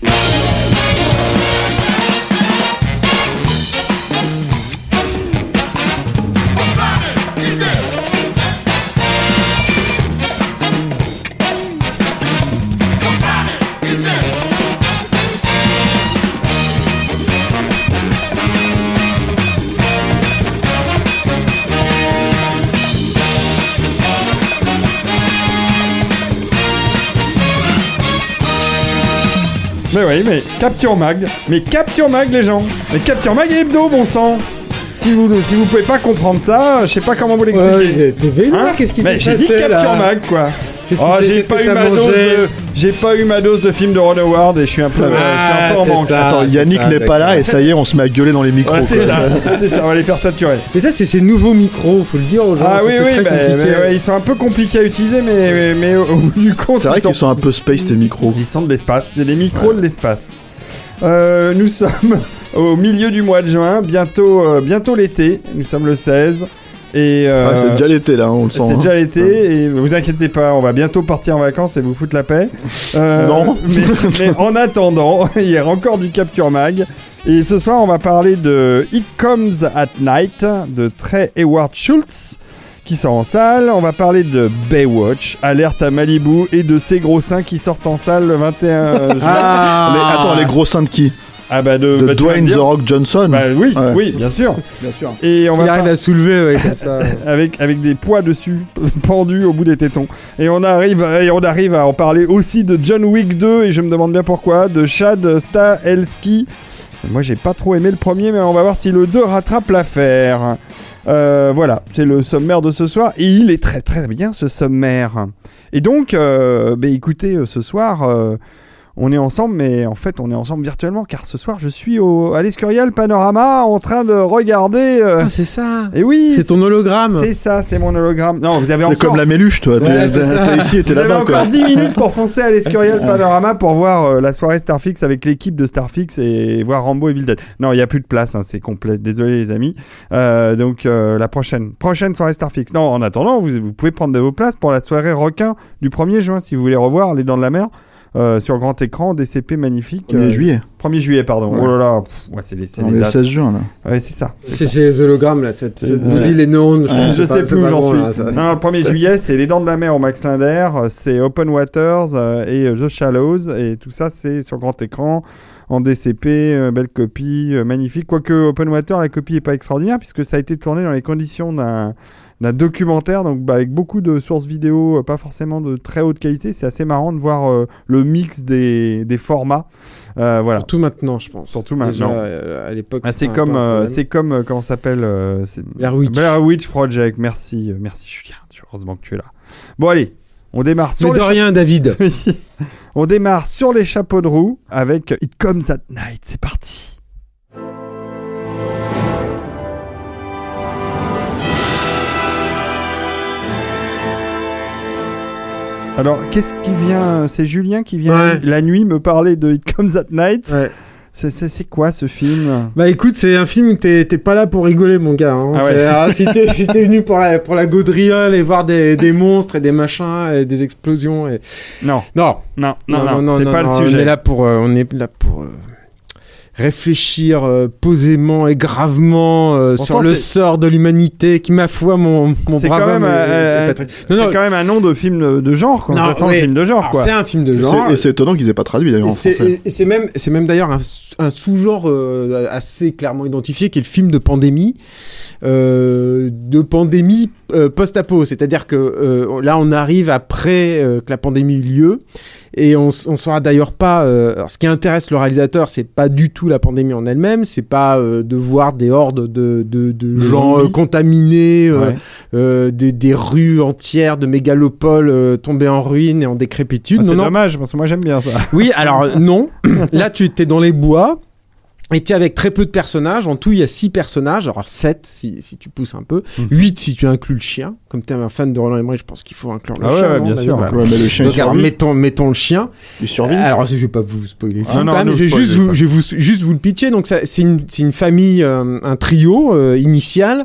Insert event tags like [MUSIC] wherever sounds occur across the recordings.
Música Mais oui, mais Capture Mag. Mais Capture Mag, les gens. Mais Capture Mag et Hebdo, bon sang. Si vous, si vous pouvez pas comprendre ça, je sais pas comment vous l'expliquer. Ouais, t'es vénère, Hein qu'est-ce qui s'est passé J'ai dit Capture là Mag, quoi. Qu'est-ce Oh, j'ai pas, que eu ma dose de- j'ai pas eu ma dose de film de Ron Howard et je suis un peu, euh, je suis un Ah, peu en manque. ça. Attends, c'est Yannick n'est pas là et ça y est, on se met à gueuler dans les micros. Ouais, c'est ça, [LAUGHS] c'est ça, on va les faire saturer. Mais ça, c'est ces nouveaux micros, faut le dire aux gens. Ah ça, oui, oui, bah, compliqué. mais, ouais, ils sont un peu compliqués à utiliser, mais, mais, mais au, au bout du compte, C'est vrai qu'ils sont un peu space tes micros. Ils sont de l'espace, c'est les micros de l'espace. Euh, nous sommes [LAUGHS] au milieu du mois de juin, bientôt, euh, bientôt l'été, nous sommes le 16. Et euh, Ouais, c'est déjà l'été là, on le sent. c'est hein. déjà l'été, et vous inquiétez pas, on va bientôt partir en vacances et vous foutre la paix. Euh, Non. [LAUGHS] Mais, mais en attendant, il y a encore du Capture Mag. Et ce soir, on va parler de It Comes at Night de Trey Hayward Schultz qui sort en salle. On va parler de Baywatch, Alerte à Malibu et de ses gros seins qui sortent en salle le 21 [LAUGHS] juin. Ah Les- attends, les gros seins de qui? Ah bah de, De bah, Dwayne The. Rock Johnson Bah oui, Ouais. oui, bien sûr. Bien sûr. Et on Il va arrive à soulever, ouais, comme ça. [LAUGHS] avec avec des poids dessus [LAUGHS] pendus au bout des tétons. Et on arrive et on arrive à en parler aussi de John Wick 2 et je me demande bien pourquoi de Chad Stahelski. Moi j'ai pas trop aimé le premier mais on va voir si le 2 rattrape l'affaire. Euh, voilà, c'est le sommaire de ce soir et il est très très bien ce sommaire. Et donc, euh, bah, écoutez, euh, ce soir, euh, on est ensemble, mais en fait, on est ensemble virtuellement car ce soir, je suis au, à l'Escurial Panorama en train de regarder. euh, Ah, c'est ça. et oui, C'est ton hologramme. c'est ça, c'est mon hologramme. Non, vous avez encore, comme la méluche, toi. T'es Ouais, ici et t'es vous avez là-bas, encore quoi. 10 minutes pour foncer à l'Escurial [LAUGHS] Panorama pour voir euh, la soirée Starfix avec l'équipe de Starfix et voir Rambo et Dead. Non, il n'y a plus de place, hein, c'est complet. Désolé les amis. Euh, donc euh, la prochaine, prochaine soirée Starfix. Non, en attendant, vous, vous pouvez prendre de vos places pour la soirée requin du 1er juin si vous voulez revoir Les Dents de la Mer. Euh, sur grand écran, DCP magnifique. 1er juillet. 1er juillet, pardon. Ouais. Oh là là, pff, ouais, c'est les, c'est On les est le dates. 16 juin, là. Ouais, c'est ça. C'est ces hologrammes là, cette, cette Ouais. les neurones. Je sais pas- plus où j'en bon, suis. là. Non, le 1er juillet, c'est Les Dents de la Mer au Max Linder, euh, c'est Open Waters euh, et euh, The Shallows, et tout ça, c'est sur grand écran, en DCP, euh, belle copie, euh, magnifique. Quoique Open Water, la copie est pas extraordinaire, puisque ça a été tourné dans les conditions d'un d'un documentaire, donc bah, avec beaucoup de sources vidéo, euh, pas forcément de très haute qualité. C'est assez marrant de voir euh, le mix des, des formats. Euh, voilà. Surtout maintenant, je pense. Surtout maintenant. à l'époque. Ah, c'est comme, c'est comme, comment s'appelle Blair Witch. Blair Witch Project. Merci, merci Julien. Heureusement que tu es là. Bon allez, on démarre sur Mais de rien, David. [LAUGHS] on démarre sur les chapeaux de roue avec It Comes at Night. C'est parti. Alors, qu'est-ce qui vient C'est Julien qui vient Ouais. la nuit me parler de It Comes at Night. Ouais. C'est- C'est c'est quoi ce film? Bah écoute, c'est un film que t'es- t'es pas là pour rigoler, mon gars. hein. Ah ouais. C'est- ah, si t'es si t'es venu pour la, pour la gaudriole et voir des, des monstres et des machins et des explosions et... Non, Non, non, non, non, c'est non, pas non, le sujet. On est là pour, euh, on est là pour euh, réfléchir euh, posément et gravement euh, sur le sort de l'humanité qui, ma foi, mon, mon brave quand même, euh. C'est quand même un nom de film de, genre, quoi. Non, oui. film de genre, c'est un film de genre. Et c'est étonnant qu'ils aient pas traduit d'ailleurs en c'est- français. et c'est même, c'est même d'ailleurs un, un sous-genre assez clairement identifié qui est le film de pandémie, de pandémie post-apo. C'est-à-dire que là, on arrive après que la pandémie eut lieu Et on, on saura d'ailleurs pas. euh, alors, ce qui intéresse le réalisateur, c'est pas du tout la pandémie en elle-même, c'est pas euh, de voir des hordes de, de, de gens euh, contaminés, euh, Ouais. euh, des, des rues entières de mégalopoles euh, tombées en ruine et en décrépitude. Ah, c'est dommage parce que moi j'aime bien ça. Oui, alors non. [LAUGHS] Là, tu étais dans les bois. Et tu es avec très peu de personnages. En tout, il y a six personnages. Alors 7 si, si tu pousses un peu. Mhm. 8 si tu inclus le chien. Comme tu es un fan de Roland Emmerich, je pense qu'il faut inclure le Ah chien. ouais, non, bien sûr. Voilà. Ouais, mais le chien, il Donc alors mettons, mettons le chien. Il survit. Alors je vais pas vous spoiler le Ah non, quand même. Je vais juste vous, je vais vous, juste vous le pitcher. Donc ça, c'est une, c'est une famille, euh, un trio euh, initial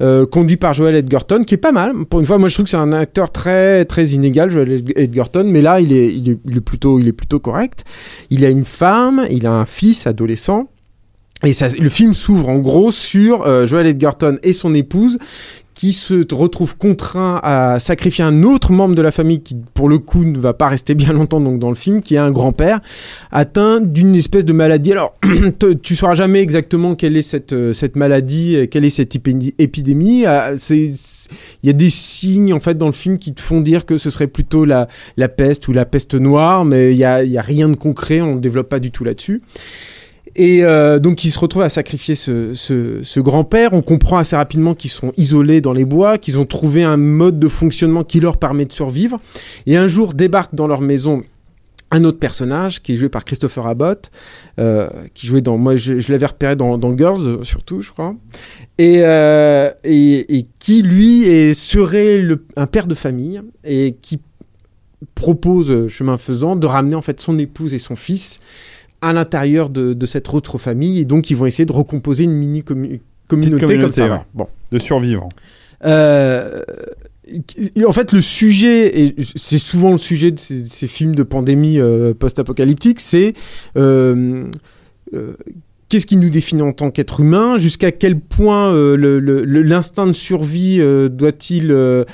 euh, conduit par Joel Edgerton, qui est pas mal. Pour une fois, moi je trouve que c'est un acteur très très inégal, Joel Ed- Edgerton, mais là il est, il est, il est plutôt, il est plutôt correct. Il a une femme, il a un fils adolescent. Et ça, le film s'ouvre en gros sur euh, Joel Edgerton et son épouse qui se retrouvent contraints à sacrifier un autre membre de la famille qui, pour le coup, ne va pas rester bien longtemps donc dans le film, qui est un grand-père atteint d'une espèce de maladie. Alors, [CLEARS THROAT] tu sauras jamais exactement quelle est cette euh, cette maladie, euh, quelle est cette épidémie-. Euh, C'est il y a des signes en fait dans le film qui te font dire que ce serait plutôt la la peste ou la peste noire, mais il y a y a rien de concret, on ne développe pas du tout là-dessus. Et euh, donc ils se retrouvent à sacrifier ce, grand-père. On comprend assez rapidement qu'ils sont isolés dans les bois, qu'ils ont trouvé un mode de fonctionnement qui leur permet de survivre. Et un jour débarque dans leur maison un autre personnage qui est joué par Christopher Abbott, euh, qui jouait dans, moi je, l'avais repéré dans, dans Girls euh, surtout, je crois, et, qui lui serait un père de famille et qui propose, chemin faisant, de ramener en fait son épouse et son fils à l'intérieur de, de cette autre famille, et donc ils vont essayer de recomposer une mini commu- communauté, comme ça. ouais. Bon. De survivre. Euh, en fait, le sujet, et c'est souvent le sujet de ces, ces films de pandémie euh, post-apocalyptique, c'est euh, qu'est-ce qui nous définit en tant qu'être humain? Jusqu'à quel point euh, l'instinct de survie euh, doit-il euh,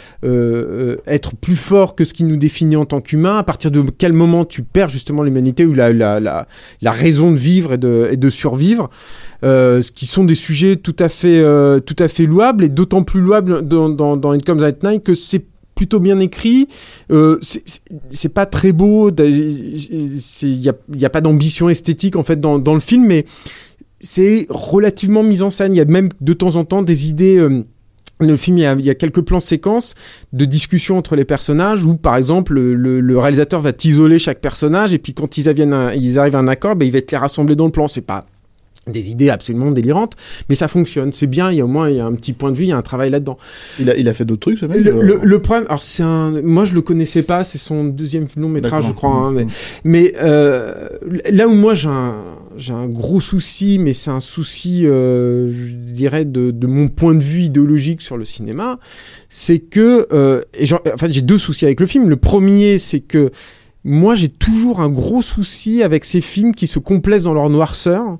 être plus fort que ce qui nous définit en tant qu'humain? À partir de quel moment tu perds justement l'humanité ou la, raison de vivre et de, survivre? Ce qui sont des sujets tout à fait, louables et d'autant plus louables dans, dans, dans Night que c'est plutôt bien écrit. C'est- pas très beau. Il n'y a, pas d'ambition esthétique en fait dans le film, mais c'est relativement mis en scène. Il y a même de temps en temps des idées. euh, le film, il y, a, quelques plans séquences de discussion entre les personnages où, par exemple, le, réalisateur va t'isoler chaque personnage et puis quand ils, un- ils arrivent à un accord, ben, il va te les rassembler dans le plan. C'est pas des idées absolument délirantes, mais ça fonctionne. C'est bien. Il y a au moins il y a un petit point de vue, il y a un travail là-dedans. Il a, il a fait d'autres trucs, ce mec Le, euh, le- le problème, alors c'est un, moi je le connaissais pas, c'est son deuxième long métrage, je crois. hein, mais mais euh, là où moi j'ai un, j'ai un gros souci, mais c'est un souci, euh, je dirais, de, de mon point de vue idéologique sur le cinéma, c'est que, euh, et j'en- en fait j'ai deux soucis avec le film. Le premier, c'est que moi j'ai toujours un gros souci avec ces films qui se complaisent dans leur noirceur.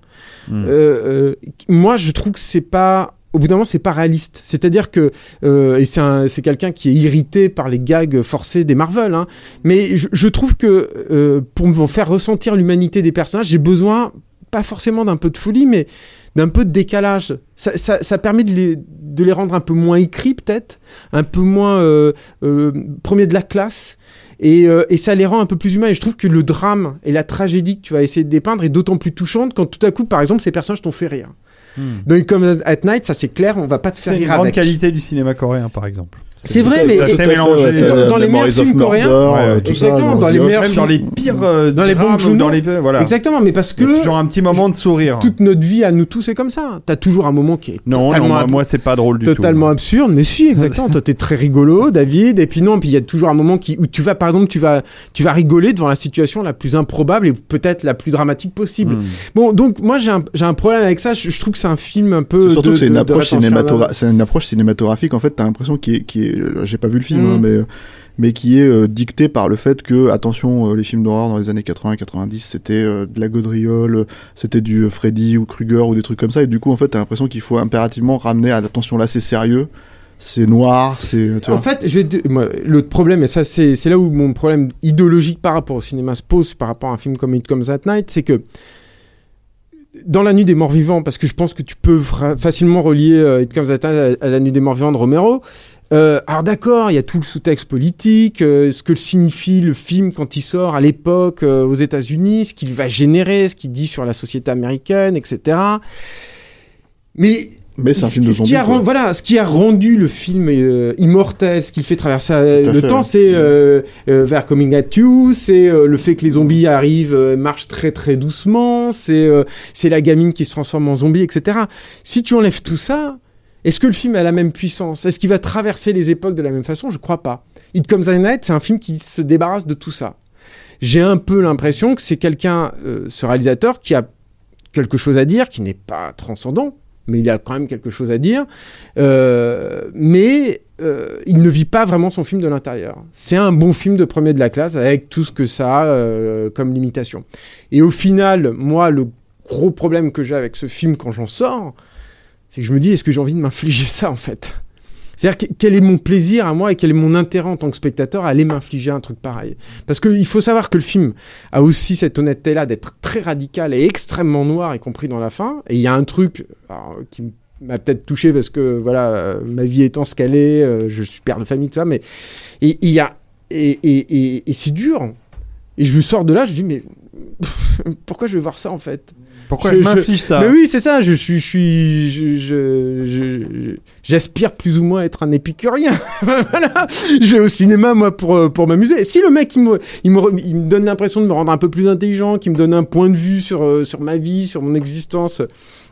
Hmm. Euh, euh, moi, je trouve que c'est pas. Au bout d'un moment, c'est pas réaliste. C'est-à-dire que euh, et c'est un- c'est quelqu'un qui est irrité par les gags forcés des Marvel. Hein. Mais je, je trouve que euh, pour me faire ressentir l'humanité des personnages, j'ai besoin pas forcément d'un peu de folie, mais d'un peu de décalage. Ça, ça, permet de les, de les rendre un peu moins écrits, peut-être, un peu moins euh, euh, premier de la classe. Et, euh, et ça les rend un peu plus humains. Et je trouve que le drame et la tragédie que tu vas essayer de dépeindre est d'autant plus touchante quand tout à coup, par exemple, ces personnages t'ont fait rire. Hmm. Dans Comme at Night, ça c'est clair, on va pas te faire C'est une rire grande avec. qualité du cinéma coréen, par exemple. C'est vrai, mais et- mélangé. dans- les meilleurs films coréens, Ouais, exactement, ça, dans les meilleurs Même films- dans les pires euh, Dans les bons dans les voilà. Exactement, mais parce que toujours un petit moment de sourire. toute notre vie à nous tous c'est comme ça. T'as toujours un moment qui est Non, non, totalement moi, c'est pas drôle du totalement tout. absurde mais si exactement toi t'es très rigolo [LAUGHS] David et puis non puis il y a toujours un moment qui où tu vas par exemple tu vas tu vas rigoler devant la situation la plus improbable et peut-être la plus dramatique possible Hmm. bon donc moi j'ai un, j'ai un problème avec ça je, je trouve que c'est un film un peu Surtout de- que c'est une, approche une cinématographique. En fait, t'as l'impression qui est, qui est, euh, j'ai pas vu le film, Mm. hein, mais euh, mais qui est euh, dicté par le fait que, attention, euh, les films d'horreur dans les années 80-90, c'était euh, de la gaudriole, c'était du Freddy ou Krueger ou des trucs comme ça. Et du coup, en fait, t'as l'impression qu'il faut impérativement ramener à l'attention là, c'est sérieux, c'est noir, c'est. En fait, je vais te- moi, le problème, et ça, c'est c'est là où mon problème idéologique par rapport au cinéma se pose par rapport à un film comme It Comes at Night, c'est que dans La Nuit des Morts Vivants, parce que je pense que tu peux facilement relier euh, It Comes at Night à, à La Nuit des Morts Vivants de Romero, Euh, alors d'accord, il y a tout le sous-texte politique, euh, ce que signifie le film quand il sort à l'époque euh, aux États-Unis, ce qu'il va générer, ce qu'il dit sur la société américaine, etc. Mais Mais c'est un film de ce qui a quoi. voilà, ce qui a rendu le film euh, immortel, ce qui le fait traverser euh, le fait, temps, ouais. c'est euh, euh, vers Coming at You, c'est euh, le fait que les zombies arrivent, euh, marchent très très doucement, c'est euh, c'est la gamine qui se transforme en zombie, etc. Si tu enlèves tout ça, est-ce que le film a la même puissance? Est-ce qu'il va traverser les époques de la même façon? Je crois pas. It Comes at Night, c'est un film qui se débarrasse de tout ça. J'ai un peu l'impression que c'est quelqu'un, euh, ce réalisateur, qui a quelque chose à dire, qui n'est pas transcendant, mais il a quand même quelque chose à dire. Euh, mais euh, il ne vit pas vraiment son film de l'intérieur. C'est un bon film de premier de la classe avec tout ce que ça a euh, comme limitation. Et au final, moi, le gros problème que j'ai avec ce film quand j'en sors, c'est que je me dis, est-ce que j'ai envie de m'infliger ça en fait? C'est-à-dire que- quel est mon plaisir à moi et quel est mon intérêt en tant que spectateur à aller m'infliger un truc pareil? Parce qu'il faut savoir que le film a aussi cette honnêteté-là d'être très radical et extrêmement noir, y compris dans la fin. Et il y a un truc qui m'a peut-être touché parce que voilà, euh, ma vie étant ce qu'elle est, euh, je suis père de famille, tout ça, mais il y a et, et, c'est dur. Et je sors de là, je dis mais [LAUGHS] pourquoi je vais voir ça en fait? Pourquoi Je- je, m'inflige ça mais oui, c'est ça. Je suis, je suis, je, je- je- j'aspire plus ou moins à être un épicurien. [LAUGHS] voilà. Je vais au cinéma moi pour euh, pour m'amuser. Si le mec il me, il me, il me donne l'impression de me rendre un peu plus intelligent, qui me donne un point de vue sur euh, sur ma vie, sur mon existence,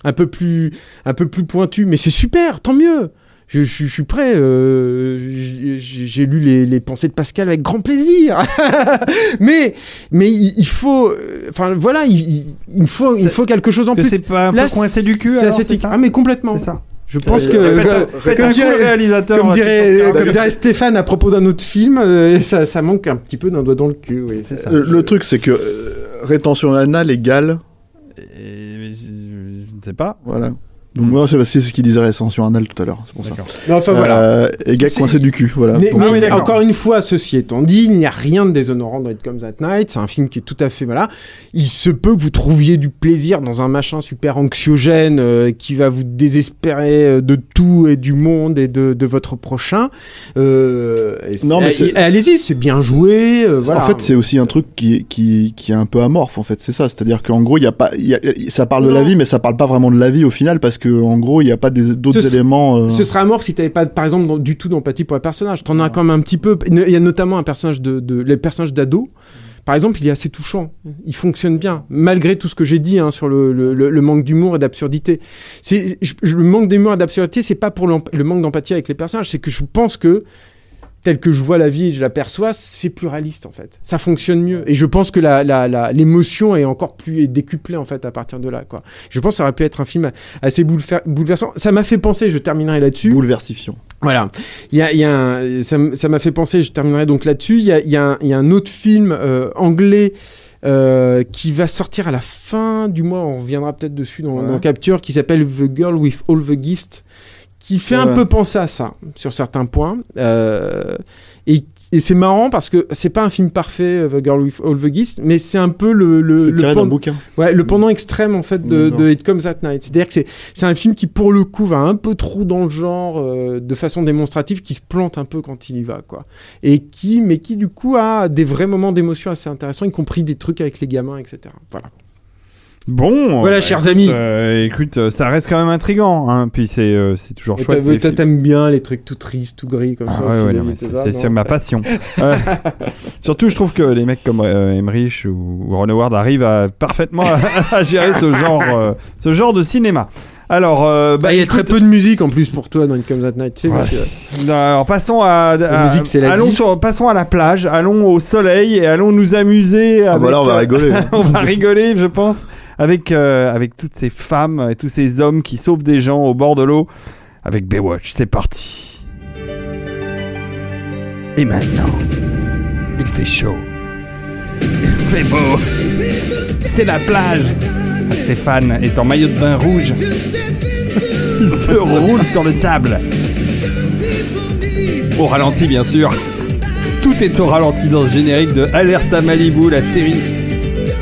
un peu plus un peu plus pointu, mais c'est super, tant mieux. Je, je- je suis prêt. euh, j'ai- lu les, les pensées de Pascal avec grand plaisir. [LAUGHS] mais mais il, il faut, euh, enfin voilà, il, il- faut il faut quelque chose en que plus. c'est pas un peu Là, coincé du cul c'est Ah mais complètement. C'est ça. Je pense Euh, que euh, comme dirait- réalisateur. comme comme dirait Stéphane à propos d'un autre film, euh, ça, ça manque un petit peu d'un doigt dans le cul. Oui, c'est ça. Le, le truc, c'est que euh, rétention anale égale. Et- Je je ne sais pas. Voilà. Donc, moi, c'est c'est ce qu'il disait rétention anale tout à l'heure. C'est pour ça. Non, enfin voilà. Euh, égale C'est- coincé du cul. Voilà. Mais, mais encore une fois, ceci étant dit, il n'y a rien de déshonorant dans It Comes at Night. C'est un film qui est tout à fait voilà. Il se peut que vous trouviez du plaisir dans un machin super anxiogène euh, qui va vous désespérer euh, de tout et du monde et de, de votre prochain. Euh, et Non, mais et- et Allez-y, c'est bien joué. euh, voilà. En fait, c'est aussi un truc qui, est- qui, qui est un peu amorphe. En fait, c'est ça. C'est-à-dire qu'en gros, il y a pas, il y a- ça parle de la vie, mais ça parle pas vraiment de la vie au final, parce que en gros, il n'y a pas d'autres éléments. euh, Ce serait mort si t'avais pas, par exemple, dans- du tout d'empathie pour le personnage. T'en as quand même un petit peu. Il y a notamment un personnage de, de les personnages d'ado. Par exemple, il est assez touchant. Il fonctionne bien, malgré tout ce que j'ai dit hein, sur le, le- le- le manque d'humour et d'absurdité. Le manque d'humour et d'absurdité, c'est pas pour le manque d'empathie avec les personnages, c'est que je pense que tel que je vois la vie et je l'aperçois, c'est plus réaliste en fait. Ça fonctionne mieux. Et je pense que la- la- la- l'émotion est encore plus décuplée en fait à partir de là. Quoi. Je pense que ça aurait pu être un film assez boulever- bouleversant. Ça m'a fait penser, je terminerai là-dessus. bouleversifiant. Voilà. Il y a, il y a un- ça m'a fait penser, je terminerai donc là-dessus. Il y a, il un- il y a un autre film euh, anglais euh, qui va sortir à la fin du mois. On reviendra peut-être dessus dans, Ouais. dans Capture, qui s'appelle The Girl with All the Gifts, qui fait un peu penser à ça sur certains points. Euh, et et c'est marrant parce que c'est pas un film parfait, euh, The Girl with All the Gifts, mais c'est un peu le, le, le bouquin. Ouais, le pendant extrême en fait de, de It Comes at Night. C'est-à-dire que c'est c'est un film qui pour le coup va un peu trop dans le genre euh, de façon démonstrative, qui se plante un peu quand il y va quoi. Et qui mais qui du coup a des vrais moments d'émotion assez intéressants, y compris des trucs avec les gamins, etc. Voilà. Bon. Voilà, bah, chers écoute, amis. euh, écoute, euh, ça reste quand même intrigant. Hein. Puis c'est euh, c'est toujours Et chouette. toi, les t'aimes bien les trucs tout tristes, tout gris comme Ah ça. ouais, ouais, c'est ma passion. [LAUGHS] Euh, surtout, je trouve que les mecs comme euh, Emmerich ou, ou Ron Howard arrivent à, parfaitement à, [LAUGHS] à gérer ce genre, euh, ce genre de cinéma. Alors, euh, bah, Bah, il y a écoute, très peu de musique en plus pour toi dans It Comes at Night, tu sais, Ouais. parce que- Alors passons à, à- musique, c'est la allons vie. sur passons à la plage, allons au soleil et allons nous amuser. Ah avec, bah là, on va euh, rigoler. [LAUGHS] on va rigoler, je pense, avec euh, avec toutes ces femmes et tous ces hommes qui sauvent des gens au bord de l'eau avec Baywatch. C'est parti. Et maintenant, il fait chaud, il fait beau, c'est la plage. Stéphane est en maillot de bain rouge. Il [LAUGHS] se roule sur le sable. Au ralenti, bien sûr. Tout est au ralenti dans ce générique de Alerte à Malibu, la série.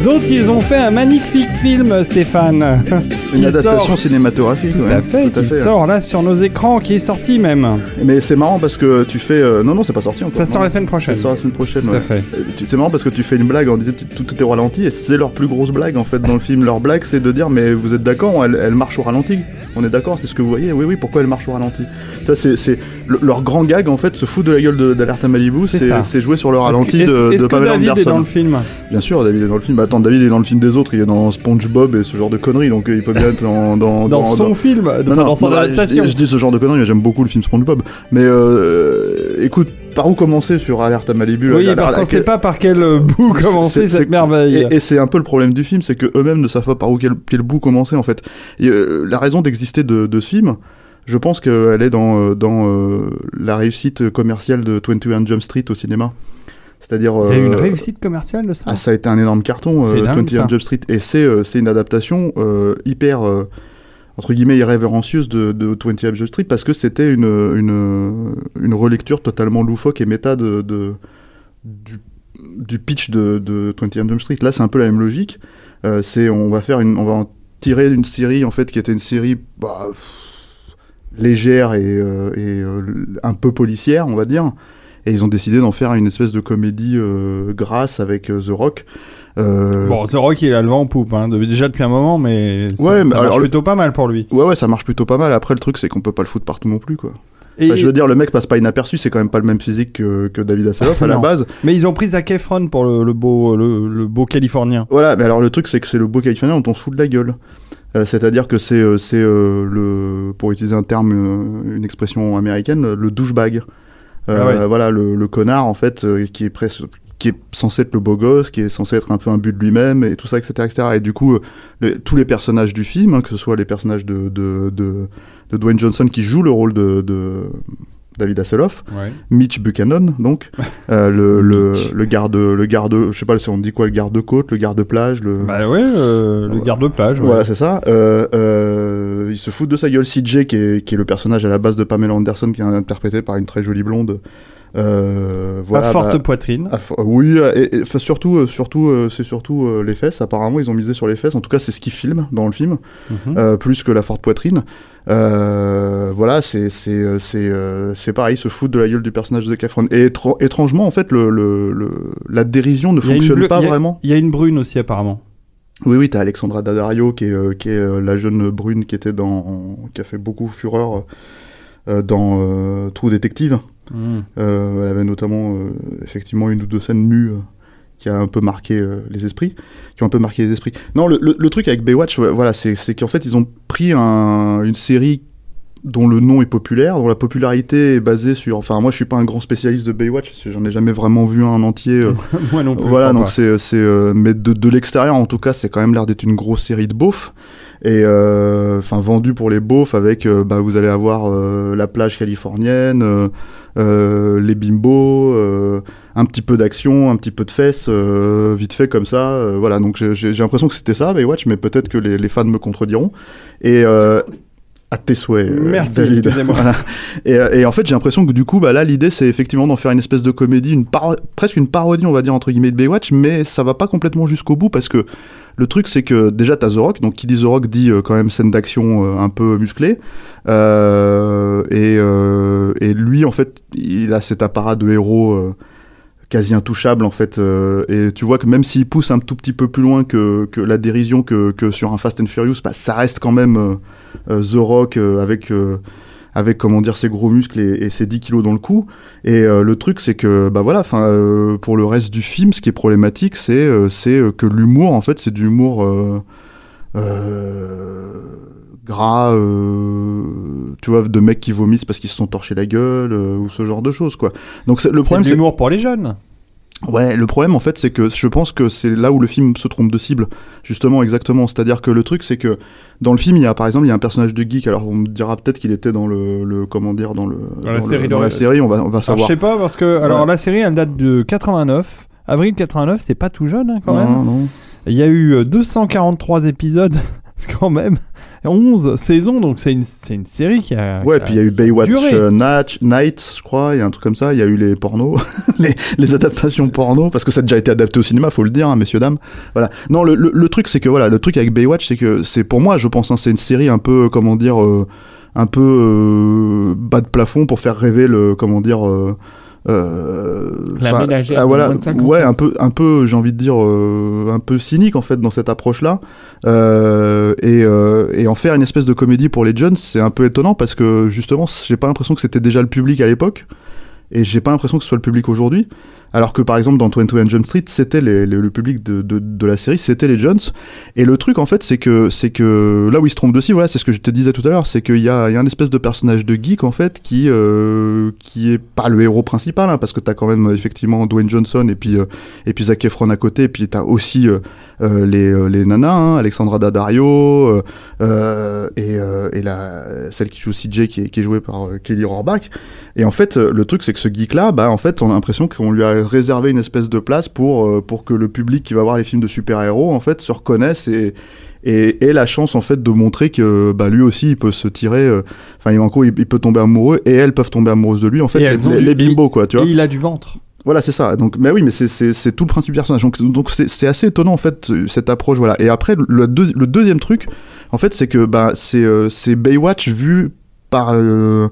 Dont ils ont fait un magnifique film, Stéphane. [LAUGHS] une adaptation sort. cinématographique. Tout ouais. à fait, Tout à qui fait. sort là sur nos écrans, qui est sorti même. Mais c'est marrant parce que tu fais. euh, Non, non, c'est pas sorti encore. Ça sort la semaine prochaine. Ça sort la semaine prochaine. Tout ouais. à fait. Euh, C'est marrant parce que tu fais une blague en disant que tout est au ralenti et c'est leur plus grosse blague en fait dans le film. Leur blague c'est de dire mais vous êtes d'accord, elle, elle marche au ralenti. On est d'accord, c'est ce que vous voyez. Oui, oui, pourquoi elle marche au ralenti? Ça c'est c'est le- leur grand gag en fait se fout de la gueule à Malibu. C'est jouer sur le que- ralenti Est-ce de, est-ce de que David est dans le film? Bien sûr, David est dans le film. Bah, attends, David est dans le film des autres. Il est dans SpongeBob et ce genre de conneries, donc euh, il peut bien être dans dans, [LAUGHS] Dans son film, non, enfin, non, dans son non, adaptation. Je, dis- je dis ce genre de conneries, mais j'aime beaucoup le film SpongeBob. Mais euh, écoute, par où commencer sur Alerte à Malibu Oui, parce qu'on la- sait pas par quel euh, bout commencer cette merveille. Et, et c'est un peu le problème du film, c'est que eux-mêmes ne savent pas par où quel, quel bout commencer en fait. Et, euh, la raison d'exister de, de ce film, je pense qu'elle est dans, dans euh, la réussite commerciale de 21 Jump Street au cinéma. C'est-à-dire. Il y a eu une euh, réussite commerciale de ça ah, ça a été un énorme carton, C'est euh, dingue, 21 ça. Jump Street. Et c'est euh, une adaptation euh, hyper, euh, entre guillemets, irrévérencieuse de, de 21 Jump Street parce que c'était une, une, une relecture totalement loufoque et méta de, de- du, du pitch de, de 21 Jump Street. Là, c'est un peu la même logique. Euh, c'est on va faire une, on va en tirer d'une série en fait qui était une série bah, pff, légère et, euh, et euh, un peu policière, on va dire. Et ils ont décidé d'en faire une espèce de comédie euh, grasse avec euh, The Rock. Euh, Bon, The Rock, il a le vent en poupe, hein, déjà depuis un moment, mais ça, Ouais, ça mais marche alors plutôt pas mal pour lui. Ouais, ouais, ça marche plutôt pas mal. Après, le truc, c'est qu'on peut pas le foutre partout non plus, quoi. Et- Enfin, je veux dire, le mec passe pas inaperçu, c'est quand même pas le même physique que, que David Hasselhoff à la base. Mais ils ont pris Zac Efron pour le, le beau, le, le beau Californien. Voilà, mais alors le truc, c'est que c'est le beau californien dont on se fout de la gueule. Euh, C'est-à-dire que c'est, c'est euh, le, pour utiliser un terme, une expression américaine, le douchebag. Euh, Ah ouais. Voilà, le, le connard en fait, euh, qui est presque, qui est censé être le beau gosse, qui est censé être un peu un but de lui-même et tout ça, etc., etc. Et du coup, euh, le- tous les personnages du film, hein, que ce soit les personnages de, de, de, de Dwayne Johnson qui joue le rôle de, de David Hasselhoff, Ouais. Mitch Buchanan, donc [LAUGHS] euh, le, le, Mitch. le garde, le garde, je sais pas si on dit quoi, le garde-côte, le garde-plage, le. Bah ouais, euh, le Voilà. garde-plage. ouais. Voilà, c'est ça. Euh, il se fout de sa gueule. CJ, qui est, qui est le personnage à la base de Pamela Anderson, qui est interprété par une très jolie blonde. Euh, voilà, forte bah, poitrine. ah, fo- oui, et, et, enfin, surtout, euh, surtout, euh, c'est surtout euh, les fesses. Apparemment, ils ont misé sur les fesses. En tout cas, c'est ce qu'ils filment dans le film, Mhm. plus que la forte poitrine. Euh, voilà, c'est c'est c'est c'est pareil, se foutent de la gueule du personnage de Zac Efron. Et étran- étrangement, en fait, le, le, le- la dérision ne fonctionne pas il y a- vraiment. Il y a une brune aussi, apparemment. Oui, oui, t'as Alexandra Daddario qui est, qui est la jeune brune qui était dans, qui a fait beaucoup fureur dans euh, True Detective. Euh, elle avait notamment euh, effectivement une ou deux scènes nues euh, qui a un peu marqué les esprits, qui ont un peu marqué les esprits. Non, le, le- truc avec Baywatch, voilà, c'est c'est qu'en fait ils ont pris un- une série dont le nom est populaire, dont la popularité est basée sur. Enfin, moi je suis pas un grand spécialiste de Baywatch, j'en ai jamais vraiment vu un entier. euh, [LAUGHS] Moi non plus. voilà, donc c'est, c'est, euh, mais de, de l'extérieur en tout cas, c'est quand même l'air d'être une grosse série de beaufs et euh, enfin vendu pour les beaufs avec, euh, bah vous allez avoir euh, la plage californienne, euh, euh, les bimbos, euh, un petit peu d'action, un petit peu de fesses, euh, vite fait comme ça, euh, voilà. Donc j'ai, l'impression que c'était ça, Baywatch, mais peut-être que les, les fans me contrediront et euh, à tes souhaits, euh, Merci, David. excusez-moi. [LAUGHS] Voilà. Et, euh, et en fait, j'ai l'impression que du coup, bah là, l'idée, c'est effectivement d'en faire une espèce de comédie, une paro- presque une parodie, on va dire entre guillemets, de Baywatch, mais ça va pas complètement jusqu'au bout parce que le truc, c'est que déjà, t'as The Rock, donc qui dit The Rock dit euh, quand même scène d'action euh, un peu musclée, euh, et, et lui, en fait, il a cet apparat de héros. Quasi intouchable en fait euh, et tu vois que même s'il pousse un tout petit peu plus loin que, que la dérision que, que sur un Fast and Furious bah, ça reste quand même euh, euh, The Rock euh, avec euh, avec comment dire ses gros muscles et, et ses 10 kilos dans le cou. Et euh, le truc c'est que bah voilà enfin euh, pour le reste du film ce qui est problématique c'est euh, c'est euh, que l'humour en fait c'est du humour gras euh, tu vois de mecs qui vomissent parce qu'ils se sont torchés la gueule euh, ou ce genre de choses quoi donc le problème c'est l'humour pour les jeunes. Ouais, le problème en fait, c'est que je pense que c'est là où le film se trompe de cible, justement, exactement. C'est-à-dire que le truc, c'est que dans le film, il y a par exemple, il y a un personnage de geek. Alors on me dira peut-être qu'il était dans le, le comment dire, dans le Dans la le- série dans la série, on va on va Alors, je savoir. sais pas, parce que alors la série, elle date de 89. Avril 89, c'est pas tout jeune hein, quand même. non, non. Il y a eu euh, 243 épisodes, [LAUGHS] c'est quand même. 11 saisons, donc c'est une, une série qui a. Ouais, qui puis il y a eu Baywatch euh, Natch- Night, je crois, il y a un truc comme ça. Il y a eu les pornos, [LAUGHS] les, les adaptations porno, parce que ça a déjà été adapté au cinéma, faut le dire, hein, messieurs dames. Voilà. Non, le, le, le truc c'est que voilà, le truc avec Baywatch, c'est que c'est pour moi, je pense, hein, c'est une série un peu, comment dire, euh, un peu euh, bas de plafond pour faire rêver le, comment dire. Euh, La ménagère ah, de voilà, moins de 50 ouais, ans. un peu, un peu, j'ai envie de dire, euh, un peu cynique en fait dans cette approche-là. Euh, et, euh, et en faire une espèce de comédie pour les jeunes, c'est un peu étonnant parce que justement, j'ai pas l'impression que c'était déjà le public à l'époque, et j'ai pas l'impression que ce soit le public aujourd'hui. Alors que par exemple dans 21 Jump Street, c'était le public de, de, de la série, c'était les Jones. Et le truc en fait, c'est que c'est que là où ils se trompent aussi, voilà, c'est ce que je te disais tout à l'heure, c'est qu'il y a, y a un espèce de personnage de geek en fait qui euh, qui est pas le héros principal, hein, parce que t'as quand même effectivement Dwayne Johnson et puis euh, et puis Zac Efron à côté, et puis t'as aussi euh, euh, les, euh, les nanas, hein, Alexandra Daddario et, et la, celle qui joue CJ qui est, qui est jouée par Kelly Rohrbach. Et en fait, le truc c'est que ce geek-là, bah en fait, on a l'impression qu'on lui a réservé une espèce de place pour euh, pour que le public qui va voir les films de super-héros en fait se reconnaisse et et ait la chance en fait de montrer que bah lui aussi il peut se tirer euh, enfin gros il, il peut tomber amoureux et elles peuvent tomber amoureuses de lui en fait Et les, bimbos quoi tu vois Et il a du ventre. voilà, c'est ça. Donc, mais oui, mais c'est tout le principe du personnage. Donc c'est assez étonnant en fait euh, cette approche. Voilà. Et après le, deux- le deuxième truc, en fait, c'est que bah c'est euh, Baywatch vu par euh,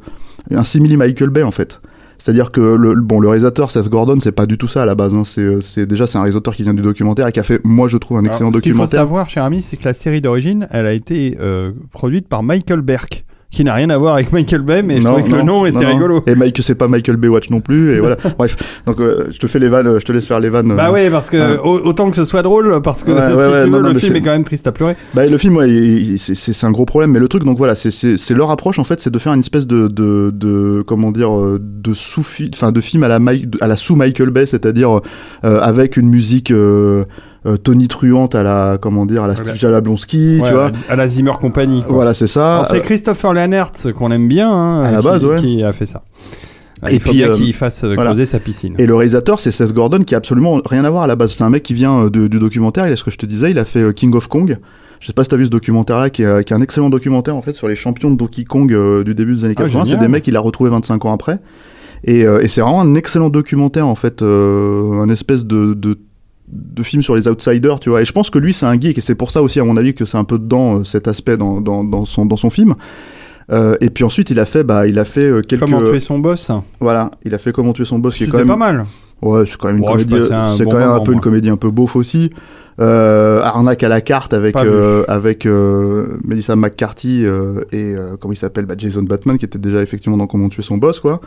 un simili Michael Bay en fait. C'est-à-dire que le, bon, le réalisateur Seth Gordon, c'est pas du tout ça à la base. Hein. C'est euh, c'est déjà c'est un réalisateur qui vient du documentaire et qui a fait, moi je trouve un excellent Alors, ce qu'il faut documentaire. savoir, cher ami, c'est que la série d'origine, elle a été euh, produite par Michael Berk, qui n'a rien à voir avec Michael Bay, mais je Non, trouvais que le nom était non, rigolo. Et Mike, c'est pas Michael Baywatch non plus. Et voilà. [LAUGHS] Bref. Donc euh, je te fais les vannes, euh, je te laisse faire les vannes. Bah euh, ouais, parce que au- autant que ce soit drôle, parce que Ouais, si ouais, ouais, tu non, veux, non, le film est quand même triste à pleurer. Bah, le film, ouais, c'est- un gros problème. Mais le truc, donc voilà, c'est- leur approche en fait, c'est de faire une espèce de, de, de comment dire, euh, de sous enfin de film à la à la sous Michael Bay, c'est-à-dire euh, avec une musique euh, euh, tonitruante à la comment dire, à la Ouais, Steve Jablonski, Ouais, tu vois. à la Zimmer Company. quoi. Voilà, c'est ça. C'est Euh, Christopher Leonard qu'on aime bien, hein, À la qui, base, ouais. qui a fait ça. Et il faut puis, bien euh, qu'il fasse euh, voilà. sa piscine. Et le réalisateur, c'est Seth Gordon, qui a absolument rien à voir à la base. C'est un mec qui vient euh, de- du documentaire. Il a ce que je te disais, il a fait euh, King of Kong. Je sais pas si t'as vu ce documentaire-là, qui, est- qui est un excellent documentaire en fait sur les champions de Donkey Kong euh, du début des années Ah, 80. c'est des mecs qu'il a retrouvé 25 ans après. Et, euh, et c'est vraiment un excellent documentaire en fait, euh, un espèce de, de de film sur les outsiders, tu vois. Et je pense que lui, c'est un geek, et c'est pour ça aussi, à mon avis, que c'est un peu dedans euh, cet aspect dans, dans, dans son dans son film. Euh, et puis ensuite, il a fait, bah, il a fait euh, quelques, Comment tuer son boss voilà, il a fait Comment tuer son boss, qui est quand même pas mal. Ouais, c'est quand même une je comédie. C'est bon quand même un peu une comédie un peu beauf aussi. Euh, arnaque à la carte avec euh, avec Melissa McCarthy et comment il s'appelle bah, Jason Batman qui était déjà effectivement dans Comment tuer son boss quoi.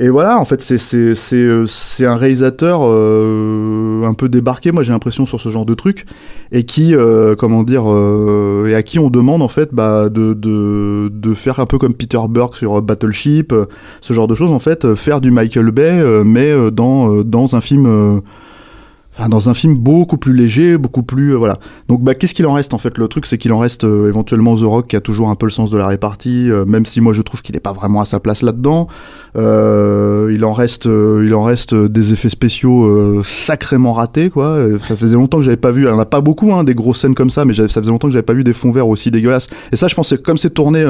Et voilà, en fait, euh, c'est un réalisateur euh, un peu débarqué, moi j'ai l'impression sur ce genre de truc, et qui euh, comment dire euh, et à qui on demande en fait bah de de de faire un peu comme Peter Burke sur euh, Battleship, euh, ce genre de choses en fait, faire du Michael Bay mais dans dans un film Enfin, dans un film beaucoup plus léger, beaucoup plus euh, voilà. Donc bah qu'est-ce qu'il en reste en fait Le truc? C'est qu'il en reste euh, éventuellement The Rock qui a toujours un peu le sens de la répartie, euh, même si moi je trouve qu'il est pas vraiment à sa place là-dedans. Euh, il en reste, euh, il en reste des effets spéciaux sacrément ratés quoi. Ça faisait longtemps que j'avais pas vu. Il y en a pas beaucoup hein, des grosses scènes comme ça, mais ça faisait longtemps que j'avais pas vu des fonds verts aussi dégueulasses. Et ça je pense que comme c'est tourné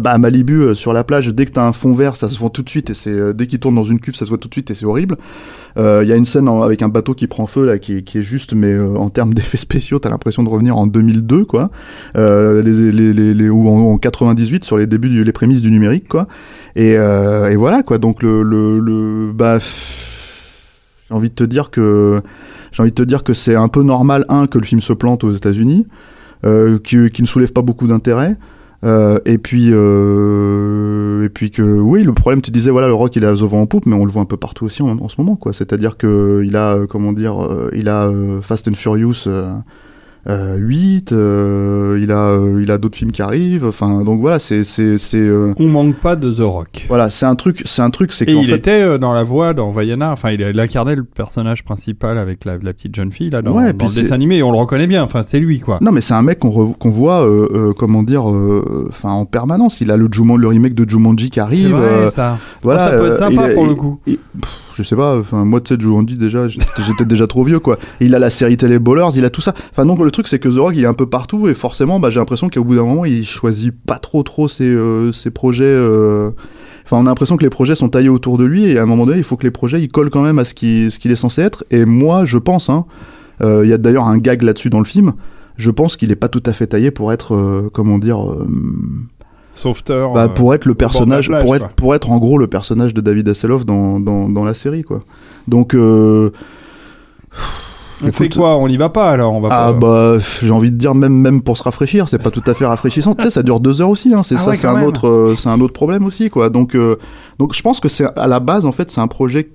bah, à Malibu euh, sur la plage, dès que t'as un fond vert ça se voit tout de suite et c'est euh, dès qu'il tourne dans une cuve ça se voit tout de suite et c'est horrible. Euh, Il y a une scène avec un bateau qui prend feu là, qui, est- juste, mais euh, en termes [LAUGHS] d'effets spéciaux, t'as l'impression de revenir en 2002, quoi, euh, les, les, les, les- ou en, en 98 sur les débuts, du, les prémices du numérique, quoi. Et, euh, et voilà, quoi. Donc le, le, le bah, j'ai envie de te dire que j'ai envie de te dire que c'est un peu normal, un, que le film se plante aux États-Unis, euh, qui, qui ne soulève pas beaucoup d'intérêt. Euh, et puis euh, et puis que oui le problème tu disais voilà le rock il a The vent en poupe mais on le voit un peu partout aussi en, en ce moment quoi. C'est à dire que il a euh, comment dire euh, il a Fast and Furious euh, euh, 8 euh, il a euh, il a d'autres films qui arrivent enfin donc voilà c'est c'est c'est euh, On manque pas de The Rock. voilà c'est un truc c'est un truc c'est Et il fait était euh, dans la voix dans Vaiana, enfin il, il incarnait le personnage principal avec la, la petite jeune fille là dans, Ouais, dans puis le dessin animé et on le reconnaît bien, enfin c'est lui quoi. Non, mais c'est un mec qu'on re- qu'on voit, euh, euh, comment dire, euh, enfin en permanence. Il a le Juman, le remake de Jumanji qui C'est arrive. vrai euh, ça. voilà, ça peut être sympa il- pour le coup. il- pff, je sais pas, enfin, moi, tu sais, Joe Andy, déjà, [LAUGHS] j'étais déjà trop vieux, quoi. Il a la série télé Ballers, il a tout ça. Enfin, donc, le truc, c'est que The Rock, il est un peu partout, et forcément, bah, j'ai l'impression qu'au bout d'un moment, il choisit pas trop, trop ses, euh, ses projets. euh, Enfin, on a l'impression que les projets sont taillés autour de lui, et à un moment donné, il faut que les projets, ils collent quand même à ce qu'il est censé être. Et moi, je pense, hein, euh, il y a d'ailleurs un gag là-dessus dans le film, je pense qu'il est pas tout à fait taillé pour être, comment dire, Sauveteur. bah, euh, pour être le personnage, plage, pour être, quoi. pour être en gros le personnage de David Hasselhoff dans, dans, dans la série, quoi. Donc, euh, On fait quoi? On y va pas alors? On va ah pas... bah, j'ai envie de dire même même pour se rafraîchir, c'est pas tout à fait rafraîchissant. [LAUGHS] tu sais, ça dure deux heures aussi. Hein, c'est Ah ça, ouais, c'est un même. autre, euh, c'est un autre problème aussi, quoi. Donc, euh, donc je pense que c'est à la base en fait, c'est un projet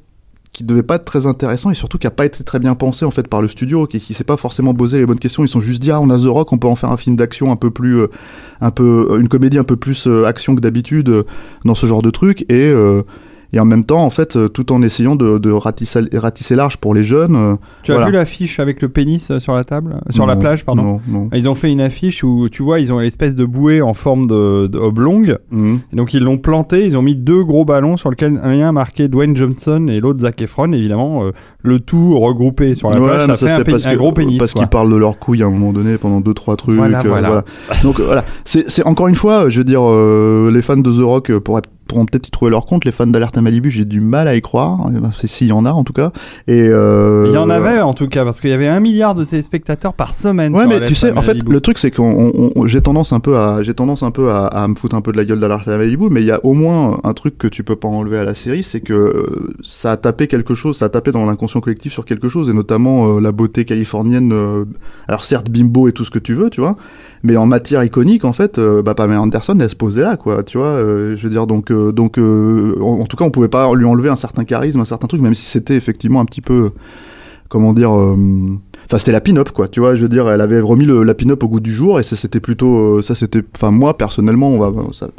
qui devait pas être très intéressant et surtout qui a pas été très bien pensé en fait par le studio, qui, qui s'est pas forcément posé les bonnes questions. Ils sont juste dit ah on a The Rock, on peut en faire un film d'action un peu plus, euh, un peu une comédie un peu plus euh, action que d'habitude euh, dans ce genre de truc et euh, et en même temps en fait euh, tout en essayant de, de ratisser, ratisser large pour les jeunes. euh, Tu as vu l'affiche avec le pénis euh, sur la table Sur la plage, pardon Non, non. Ils ont fait une affiche où, tu vois, ils ont l'espèce de bouée en forme de, de oblongue. Mhm. Et donc, ils l'ont planté. Ils ont mis deux gros ballons sur lesquels un marqué Dwayne Johnson et l'autre Zac Efron. Évidemment, euh, le tout regroupé sur la Ouais, plage, ça, fait un, parce un que- gros pénis. Parce qu'ils parlent de leurs couilles à un moment donné pendant deux trois trucs. Voilà, euh, voilà. Donc voilà, c'est encore une fois, je veux dire, euh, les fans de The Rock euh, pourraient- pourront peut-être y trouver leur compte. Les fans d'Alerte à Malibu, j'ai du mal à y croire. Eh ben, c'est s'il y en a en tout cas. Et euh, Il y en avait en tout cas, parce qu'il y avait un milliard de téléspectateurs par semaine. Ouais, mais tu sais, en fait, le truc, c'est que j'ai tendance un peu à, j'ai tendance un peu à, à me foutre un peu de la gueule d'Alerte à Malibu, mais il y a au moins un truc que tu peux pas enlever à la série, c'est que ça a tapé quelque chose, ça a tapé dans l'inconscient collectif sur quelque chose, et notamment euh, la beauté californienne. euh, alors certes, bimbo et tout ce que tu veux, tu vois, mais en matière iconique, en fait, euh, bah, Pamela Anderson, elle se posait là, quoi, tu vois. je veux dire, donc, donc, en, en tout cas, on pouvait pas lui enlever un certain charisme, un certain truc, même si c'était effectivement un petit peu, comment dire. Enfin, c'était la pin-up, quoi. Tu vois, je veux dire, elle avait remis le, la pin-up au goût du jour, et ça, c'était plutôt, ça, c'était, enfin, moi, personnellement, on va, ça,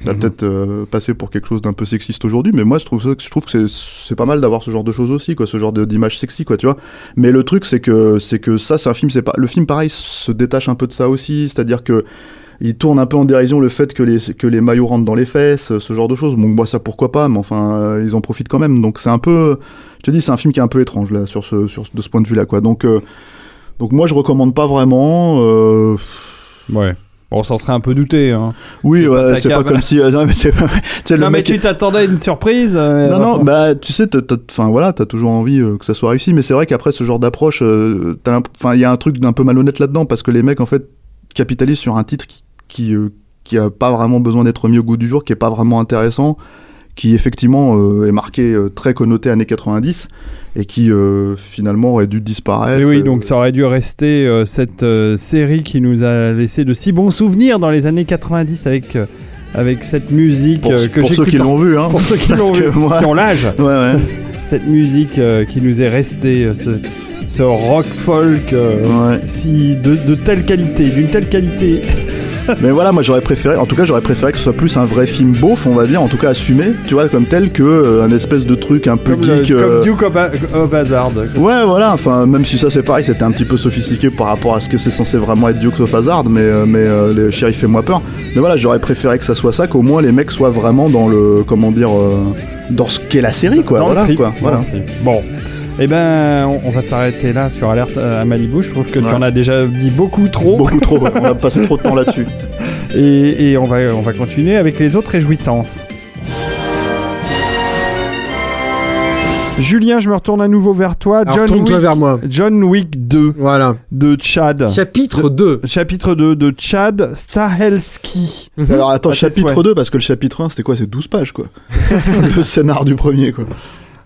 ça va Mhm. peut-être euh, passer pour quelque chose d'un peu sexiste aujourd'hui, mais moi, je trouve, ça, je trouve que c'est, pas mal d'avoir ce genre de choses aussi, quoi, ce genre d'image sexy, quoi, tu vois. Mais le truc, c'est que, c'est que ça, c'est un film, c'est pas, le film, pareil, se détache un peu de ça aussi, c'est-à-dire que, il tourne un peu en dérision le fait que les, que les maillots rentrent dans les fesses, ce genre de choses. Bon, moi, ça, pourquoi pas, mais enfin, euh, ils en profitent quand même. Donc, c'est un peu, je te dis, c'est un film qui est un peu étrange, là, sur ce, sur, de ce point de vue-là, quoi. Donc, euh, donc moi, je recommande pas vraiment. Euh, Ouais. Bon, on s'en serait un peu douté. Hein. oui, C'est pas ouais, ta c'est pas cave. comme si. euh, [LAUGHS] non, mais pas- tu sais, le Non, mais mec- tu t'attendais à une surprise euh, Non, non, bah, tu sais, enfin voilà, t'as toujours envie euh, que ça soit réussi, mais c'est vrai qu'après ce genre d'approche, enfin, il y a un truc d'un peu malhonnête là-dedans parce que les mecs en fait capitalisent sur un titre qui, qui, qui a pas vraiment besoin d'être mis au goût du jour, qui est pas vraiment intéressant, qui effectivement euh, est marqué euh, très connoté années 90 et qui euh, finalement aurait dû disparaître. Et oui, donc ça aurait dû rester cette série qui nous a laissé de si bons souvenirs dans les années 90 avec, avec cette musique pour, que pour ceux qui l'ont vu, hein. pour ceux qui l'ont vu, [LAUGHS] moi- qui ont l'âge. Ouais, ouais. Cette musique qui nous est restée, ce, ce rock folk ouais. si de, de telle qualité, d'une telle qualité. [LAUGHS] Mais voilà, moi j'aurais préféré, en tout cas j'aurais préféré que ce soit plus un vrai film beauf, on va dire, en tout cas assumé, tu vois, comme tel que euh, un espèce de truc un peu Comme, le- geek. euh, comme Duke of, Hazard. Ouais, voilà, enfin, même si ça c'est pareil, c'était un petit peu sophistiqué par rapport à ce que c'est censé vraiment être Dukes of Hazard, mais, euh, mais euh, les shérif fait-moi peur. Mais voilà, j'aurais préféré que ça soit ça, qu'au moins les mecs soient vraiment dans le, comment dire, euh, dans ce qu'est la série, quoi. Dans le voilà, trip, quoi. dans Voilà. le trip. Bon. Eh ben, on, on va s'arrêter là sur Alerte à Malibu. Je trouve que tu en as déjà dit beaucoup trop. Beaucoup trop, on a passé trop de temps [LAUGHS] là-dessus. Et, et on, va, on va continuer avec les autres réjouissances. Julien, je me retourne à nouveau vers toi. Alors John, Wick, vers moi. John Wick 2 Voilà. de Chad. Chapitre 2. Chapitre 2 de Chad Stahelski. [LAUGHS] Alors attends, Ah, chapitre souhaits. 2, parce que le chapitre 1 c'était quoi? C'est 12 pages, quoi. [LAUGHS] le scénar du premier, quoi.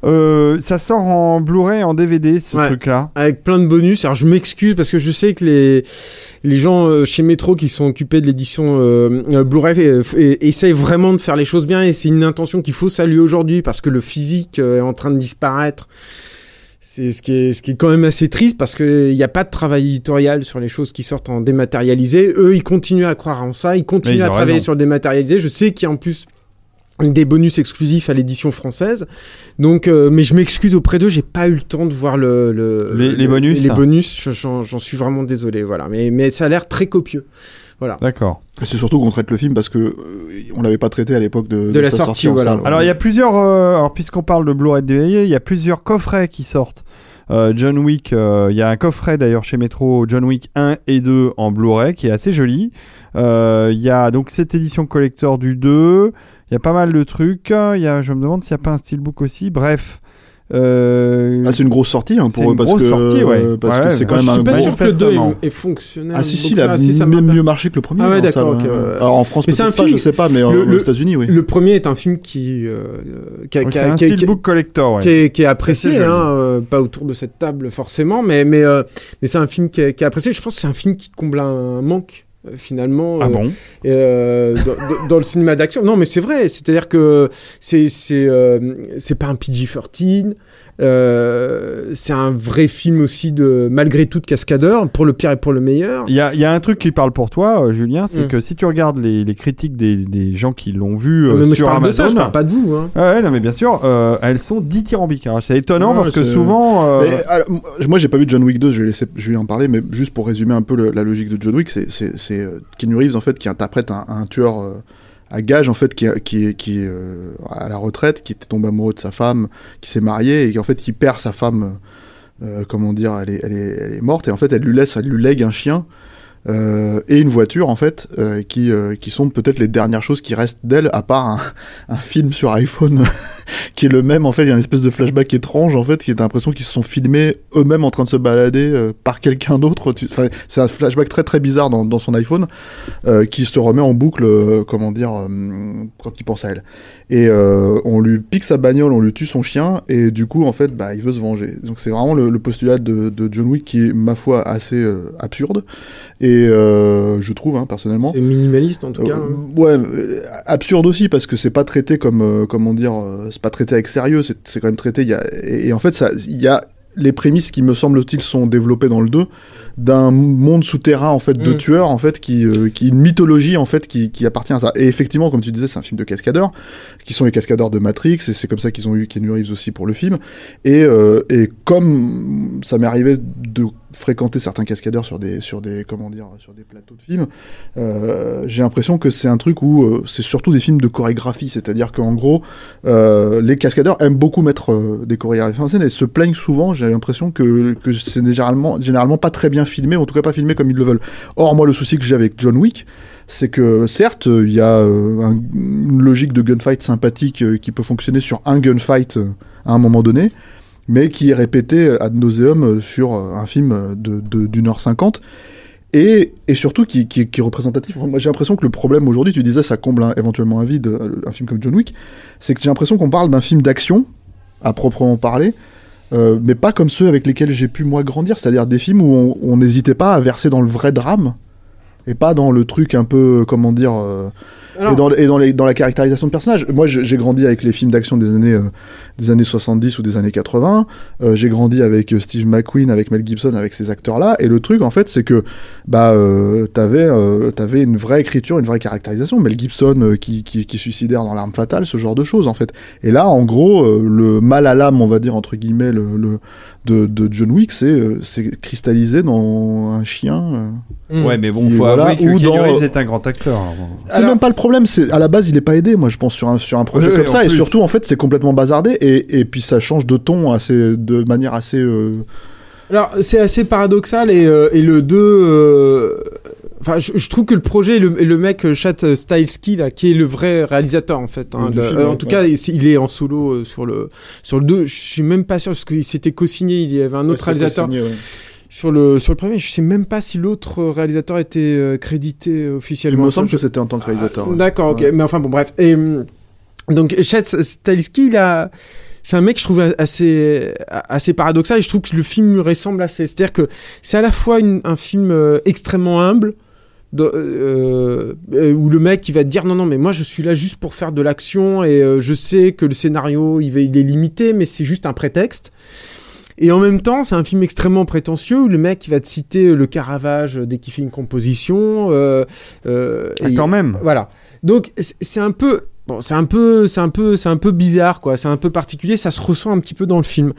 Euh, ça sort en Blu-ray, en DVD, ce Ouais. truc-là. Avec plein de bonus. Alors je m'excuse parce que je sais que les, les gens euh, chez Metro qui sont occupés de l'édition euh, euh, Blu-ray essayent vraiment de faire les choses bien et c'est une intention qu'il faut saluer aujourd'hui parce que le physique est en train de disparaître. C'est ce qui est ce qui est quand même assez triste parce que il n'y a pas de travail éditorial sur les choses qui sortent en dématérialisé. Eux, ils continuent à croire en ça, ils continuent ils à travailler raison. sur le dématérialisé. Je sais qu'il y a en plus des bonus exclusifs à l'édition française. Donc, euh, mais je m'excuse auprès d'eux, j'ai pas eu le temps de voir le, le- Les- le- les bonus, Les bonus, je- j'en j'en suis vraiment désolé. Voilà, mais mais ça a l'air très copieux. Voilà. D'accord. Et C'est surtout qu'on traite le film parce que euh, on l'avait pas traité à l'époque de, De la sa sortie, en voilà. salle. Alors il y a plusieurs, euh, alors puisqu'on parle de Blu-ray DVD, il y a plusieurs coffrets qui sortent. Euh, John Wick, euh, il y a un coffret d'ailleurs chez Metro, John Wick 1 et 2 en Blu-ray qui est assez joli. Euh, Il y a donc cette édition collector du 2, il y a pas mal de trucs. Il y a, je me demande s'il n'y a pas un steelbook aussi. Bref. Euh, Ah, c'est une grosse sortie hein, pour eux une parce grosse que sortie, ouais. parce Ouais, que c'est quand je même suis un gros- sûr que le 2 manifestement. est, est fonctionnel. Ah si si, il a Ah, si, ça m'a même mieux marché que le premier. Ah ouais, d'accord, hein. ouais. Alors en France Mais c'est peut-être un pas, film- je sais pas, mais en- le- aux le- États-Unis oui. Le premier est un film qui euh, qui, a- qui c'est a- un qui a- qui a- steelbook collector, ouais. qui est, qui est apprécié, hein, euh, pas autour de cette table forcément, mais mais euh, mais c'est un film qui est, qui est apprécié. Je pense que c'est un film qui comble un manque finalement Ah euh, bon euh, dans, dans- le cinéma d'action. Non, mais c'est vrai. C'est-à-dire que c'est c'est euh, c'est pas un PG-13. Euh, c'est un vrai film aussi de malgré tout de cascadeur pour le pire et pour le meilleur. Il y a, il y a un truc qui parle pour toi, euh, Julien, c'est Mm. que si tu regardes les, les critiques des, des gens qui l'ont vu euh, mais moi, je sur parle Amazon, de ça, je parle pas de vous. Hein. Ouais, non, mais bien sûr, euh, elles sont dithyrambiques. Alors, c'est étonnant Ouais, parce que souvent. euh, Mais, alors, moi, j'ai pas vu John Wick 2, je vais, laisser, je vais en parler, mais juste pour résumer un peu le- la logique de John Wick, c'est, Keanu Reeves, en fait, qui interprète un, un tueur euh, à gage, en fait, qui, qui, est- qui euh, à la retraite, qui était tombé amoureux de sa femme, qui s'est marié, et qui, en fait, qui perd sa femme, euh, comment dire, elle est, morte, et en fait, elle lui laisse, elle lui lègue un chien. euh, et une voiture en fait qui, qui sont peut-être les dernières choses qui restent d'elle à part un [LAUGHS] film sur iPhone qui est le même en fait il y a une espèce de flashback étrange en fait qui est l'impression qu'ils se sont filmés eux-mêmes en train de se balader euh, par quelqu'un d'autre enfin, c'est un flashback très très bizarre dans, dans son iPhone euh, qui se remet en boucle euh, comment dire quand il pense à elle et on lui pique sa bagnole on lui tue son chien et du coup en fait bah il veut se venger donc c'est vraiment le, le postulat de, de John Wick qui est ma foi assez absurde et je trouve hein, personnellement C'est minimaliste en tout cas. hein. ouais, absurde aussi parce que c'est pas traité comme comment dire, c'est pas traité avec sérieux, c'est quand même traité. Y a, et, et en fait, il y a les prémices qui me semble-t-il sont développées dans le 2 d'un monde souterrain en fait de Mm. tueurs en fait qui euh, qui une mythologie en fait qui, qui appartient à ça et effectivement comme tu disais c'est un film de cascadeurs qui sont les cascadeurs de Matrix et c'est comme ça qu'ils ont eu Keanu Reeves aussi pour le film et euh, et comme ça m'est arrivé de fréquenter certains cascadeurs sur des sur des comment dire sur des plateaux de films euh, j'ai l'impression que c'est un truc où euh, c'est surtout des films de chorégraphie, c'est-à-dire qu'en gros, euh, les cascadeurs aiment beaucoup mettre euh, des chorégraphies en scène et se plaignent souvent. J'ai l'impression que, que c'est généralement, généralement pas très bien filmé, en tout cas pas filmé comme ils le veulent. Or, moi, le souci que j'ai avec John Wick, c'est que certes, il y a euh, un- une logique de gunfight sympathique euh, qui peut fonctionner sur un gunfight euh, à un moment donné, mais qui est répété ad nauseum euh, sur euh, un film euh, d'une heure cinquante et, et surtout qui, qui, est représentatif. Moi, j'ai l'impression que le problème aujourd'hui, tu disais, ça comble un- éventuellement un vide, euh, un film comme John Wick, c'est que j'ai l'impression qu'on parle d'un film d'action, à proprement parler, euh, mais pas comme ceux avec lesquels j'ai pu moi grandir, c'est-à-dire des films où on- n'hésitait pas à verser dans le vrai drame, et pas dans le truc un peu, comment dire, euh, et, dans, et dans, les, dans la caractérisation de personnages. Moi, j'ai grandi avec les films d'action des années, euh, des années 70 ou des années 80. Euh, j'ai grandi avec euh, Steve McQueen, avec Mel Gibson, avec ces acteurs-là. Et le truc, en fait, c'est que bah, euh, t'avais, euh, t'avais une vraie écriture, une vraie caractérisation. Mel Gibson euh, qui, qui, qui suicidaire dans l'arme fatale, ce genre de choses, en fait. Et là, en gros, euh, le mal à l'âme, on va dire, entre guillemets, le, le- de, de John Wick, c'est, euh, c'est cristallisé dans un chien. Ouais, mais bon, faut voilà, avouer que ou Keanu dans- Reeves est un grand acteur. hein. C'est Alors- même pas le problème, c'est à la base il est pas aidé, moi je pense sur un sur un projet Oui, comme ça et plus. surtout en fait c'est complètement bazardé et, et puis ça change de ton assez de manière assez euh, Alors, c'est assez paradoxal et, euh, et le 2. euh, Enfin, je, je trouve que le projet et le, le mec Chad Stileski là, qui est le vrai réalisateur en fait. hein, Du de- film, euh, en ouais. tout cas, il il est en solo euh, sur le sur le 2. Je suis même pas sûr parce qu'il s'était co-signé. Il y avait un autre réalisateur sur le sur le premier. Je sais même pas si l'autre réalisateur était euh, crédité Il officiellement. me semble que c'était en tant que réalisateur. ouais. D'accord, ok. Mais enfin bon, bref. Et hum, donc Chad Stahelski, il a. C'est un mec que je trouve assez assez paradoxal et je trouve que le film lui ressemble assez. C'est-à-dire que c'est à la fois une- un film euh, extrêmement humble de- euh, euh, où le mec il va te dire non non mais moi je suis là juste pour faire de l'action et euh, je sais que le scénario il, va, il est limité mais c'est juste un prétexte. Et en même temps, c'est un film extrêmement prétentieux où le mec il va te citer le Caravage dès qu'il fait une composition. Euh, euh, Ah, et- quand même. voilà. Donc c'est un peu Bon, c'est un peu, c'est un peu, c'est un peu bizarre, quoi. C'est un peu particulier. Ça se ressent un petit peu dans le film.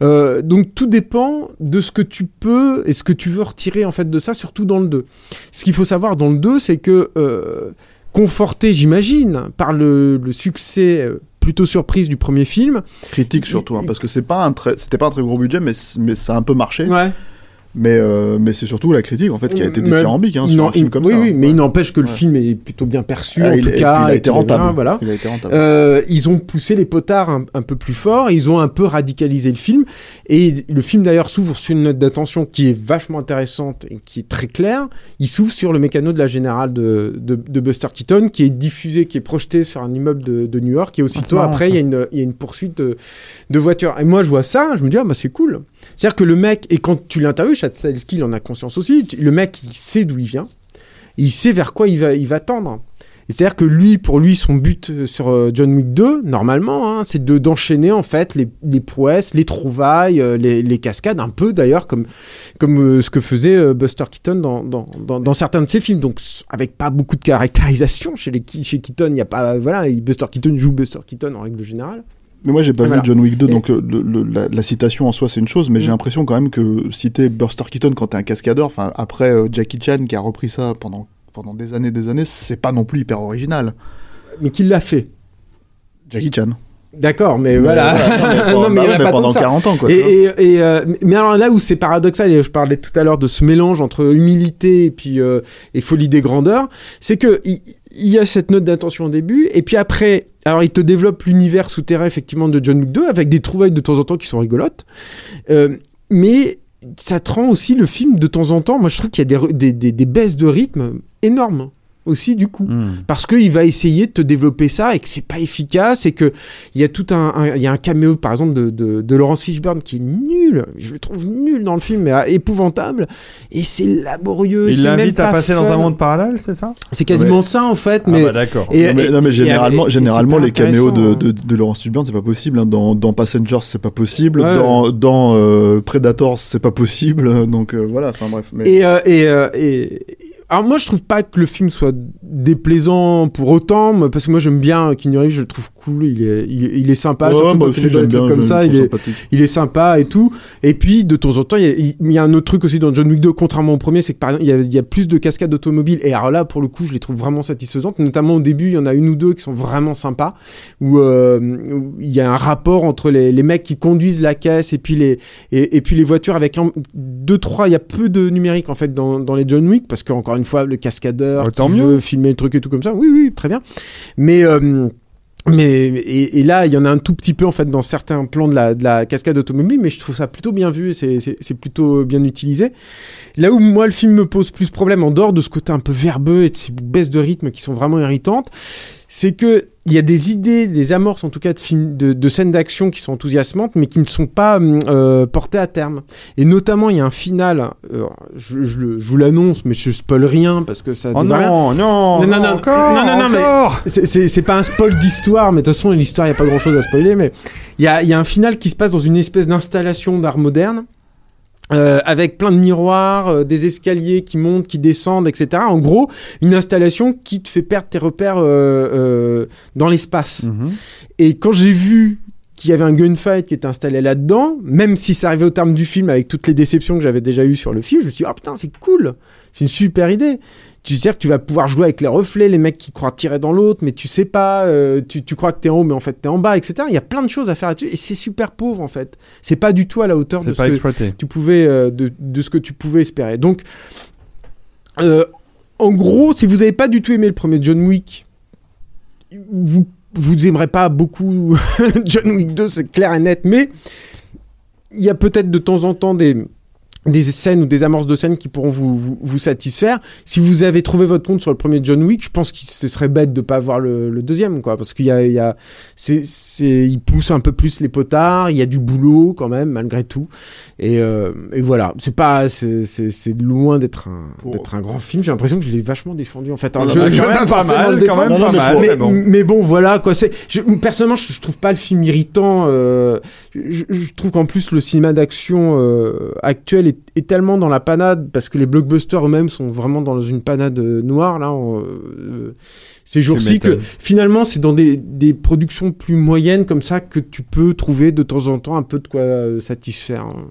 Euh, donc tout dépend de ce que tu peux et ce que tu veux retirer en fait de ça, surtout dans le 2. Ce qu'il faut savoir dans le 2, c'est que euh, conforté, j'imagine, par le, le succès euh, plutôt surprise du premier film. Critique surtout, hein, parce que c'est pas un très, c'était pas un très gros budget, mais, mais ça a un peu marché. Ouais. Mais, euh, mais c'est surtout la critique en fait qui a été Mais- dithyrambique hein, sur Non, un film il- comme oui, ça. oui, mais Ouais. il n'empêche que le Ouais. film est plutôt bien perçu, Ah, en il, tout et cas. puis il a été rentable. Voilà. Il a été rentable. Euh, ils ont poussé les potards un, un peu plus fort, ils ont un peu radicalisé le film, et le film d'ailleurs s'ouvre sur une note d'attention qui est vachement intéressante et qui est très claire. Il s'ouvre sur le mécano de la générale de, de, de Buster Keaton, qui est diffusé, qui est projeté sur un immeuble de, de New York, et aussitôt Ah, après il y, a une, il y a une poursuite de, de voitures. Et moi je vois ça, je me dis ah bah c'est cool. C'est-à-dire que le mec, et quand tu l'interviews, Chatzelski il en a conscience aussi, le mec il sait d'où il vient, il sait vers quoi il va, il va tendre. C'est-à-dire que lui, pour lui, son but euh, sur euh, John Wick 2, normalement, hein, c'est de d'enchaîner en fait les, les prouesses, les trouvailles, euh, les, les cascades, un peu d'ailleurs comme comme ce que faisait Buster Keaton dans, dans, dans, certains de ses films. Donc avec pas beaucoup de caractérisation chez les chez Keaton, il y a pas voilà, il- Buster Keaton joue Buster Keaton en règle générale. Mais moi j'ai pas Voilà. vu John Wick 2, Et- donc euh, le- le- la, la citation en soi c'est une chose, mais j'ai Mm. l'impression quand même que citer Buster Keaton quand t'es un cascadeur, enfin après euh, Jackie Chan qui a repris ça pendant pendant des années des années, c'est pas non plus hyper original. Mais qui l'a fait? Jackie Chan. D'accord, mais, Mais voilà. voilà, [LAUGHS] non, mais il y en a mais pas tant pendant que ça. 40 ans quoi. Et, et, et, euh, mais alors là où c'est paradoxal, et je parlais tout à l'heure de ce mélange entre humilité et puis euh, et folie des grandeurs, c'est que il, il y a cette note d'intention au début, et puis après, alors il te développe l'univers souterrain effectivement de John Wick 2 avec des trouvailles de temps en temps qui sont rigolotes, euh, mais ça te aussi le film de temps en temps. Moi, je trouve qu'il y a des baisses de rythme énormes aussi du coup Hmm. parce qu'il va essayer de te développer ça et que c'est pas efficace et que il y a tout un, il y a un caméo par exemple de, de, de Laurence Fishburne qui est nul je le trouve nul dans le film mais ah, épouvantable et c'est laborieux Il l'invite à pas passer dans un monde parallèle, c'est ça? C'est quasiment ça en fait Ah mais bah d'accord. non, mais, non, généralement, et- généralement les caméos de, de, de Laurence Fishburne, c'est pas possible. hein. Dans, dans Passengers, c'est pas possible. Ouais. Dans, dans euh, Predators, c'est pas possible. [LAUGHS] Donc euh, voilà, enfin bref. Mais... Et, euh, et, euh, et- alors moi je trouve pas que le film soit déplaisant pour autant parce que moi j'aime bien Keanu Reeves je le trouve cool il est il, est- il est sympa Ouais, surtout quand il est dans j'aime des trucs bien, comme ça il est sympathique. il est sympa et tout. Et puis, de temps en temps, il y a, il il y a un autre truc aussi dans John Wick 2, contrairement au premier, c'est que par exemple, il y a, il y a plus de cascades automobiles. Et alors là, pour le coup, je les trouve vraiment satisfaisantes. Notamment au début, il y en a une ou deux qui sont vraiment sympas, où, euh, où il y a un rapport entre les, les mecs qui conduisent la caisse et puis les, et, et puis les voitures avec un, deux, trois, il y a peu de numérique en fait dans, dans les John Wick, parce qu'encore une fois, le cascadeur Ouais, qui tant veut mieux. filmer le truc et tout comme ça. Oui, oui, très bien. Mais, euh, mais et, et là, il y en a un tout petit peu en fait dans certains plans de la, de la cascade automobile, mais je trouve ça plutôt bien vu et c'est plutôt bien utilisé. Là où moi le film me pose plus problème en dehors de ce côté un peu verbeux et de ces baisses de rythme qui sont vraiment irritantes, c'est que il y a des idées, des amorces en tout cas de, films, de, de scènes d'action qui sont enthousiasmantes, mais qui ne sont pas hum, euh, portées à terme. Et notamment, il y a un final. euh, je, je je vous l'annonce, mais je spoil rien parce que ça. Oh devrait rien. non, non, Non, non, non, encore, non, non, non, mais- encore. C'est- C'est pas un spoil d'histoire, mais de toute façon, l'histoire, il n'y a pas grand chose à spoiler. Mais il y a, il y a un final qui se passe dans une espèce d'installation d'art moderne. Euh, avec plein de miroirs, euh, des escaliers qui montent, qui descendent, etc. En gros, une installation qui te fait perdre tes repères euh, euh, dans l'espace. Mhm. Et quand j'ai vu qu'il y avait un gunfight qui était installé là-dedans, même si ça arrivait au terme du film avec toutes les déceptions que j'avais déjà eues sur le film, je me suis dit, ah putain, c'est cool, c'est une super idée. Tu sais que tu vas pouvoir jouer avec les reflets, les mecs qui croient tirer dans l'autre, mais tu sais pas, euh, tu, tu crois que t'es en haut, mais en fait t'es en bas, etc. Il y a plein de choses à faire là-dessus, et c'est super pauvre en fait. C'est pas du tout à la hauteur de ce que tu pouvais euh, de, de ce que tu pouvais espérer. Donc, euh, en gros, si vous n'avez pas du tout aimé le premier John Wick, vous vous aimerez pas beaucoup [LAUGHS] John Wick 2, c'est clair et net, mais il y a peut-être de temps en temps des des scènes ou des amorces de scènes qui pourront vous, vous, vous satisfaire. Si vous avez trouvé votre compte sur le premier John Wick, je pense que ce serait bête de pas voir le, le deuxième, quoi, parce qu'il y a, il y a, c'est, c'est, il pousse un peu plus les potards, il y a du boulot quand même, malgré tout. Et, euh, et voilà, c'est pas, c'est, c'est, c'est loin d'être un, Pour- d'être un grand film. J'ai l'impression que je l'ai vachement défendu, en fait. Alors, Non, je, pas mal, quand même pas mais- mal, mais, mais bon. mais bon, voilà, quoi. C'est, je, personnellement, je, je trouve pas le film irritant. euh, je, je trouve qu'en plus le cinéma d'action euh, actuel est est, est tellement dans la panade parce que les blockbusters eux-mêmes sont vraiment dans une panade euh, noire là. en, euh, ces jours-ci que finalement c'est dans des, des productions plus moyennes comme ça que tu peux trouver de temps en temps un peu de quoi euh, satisfaire. hein.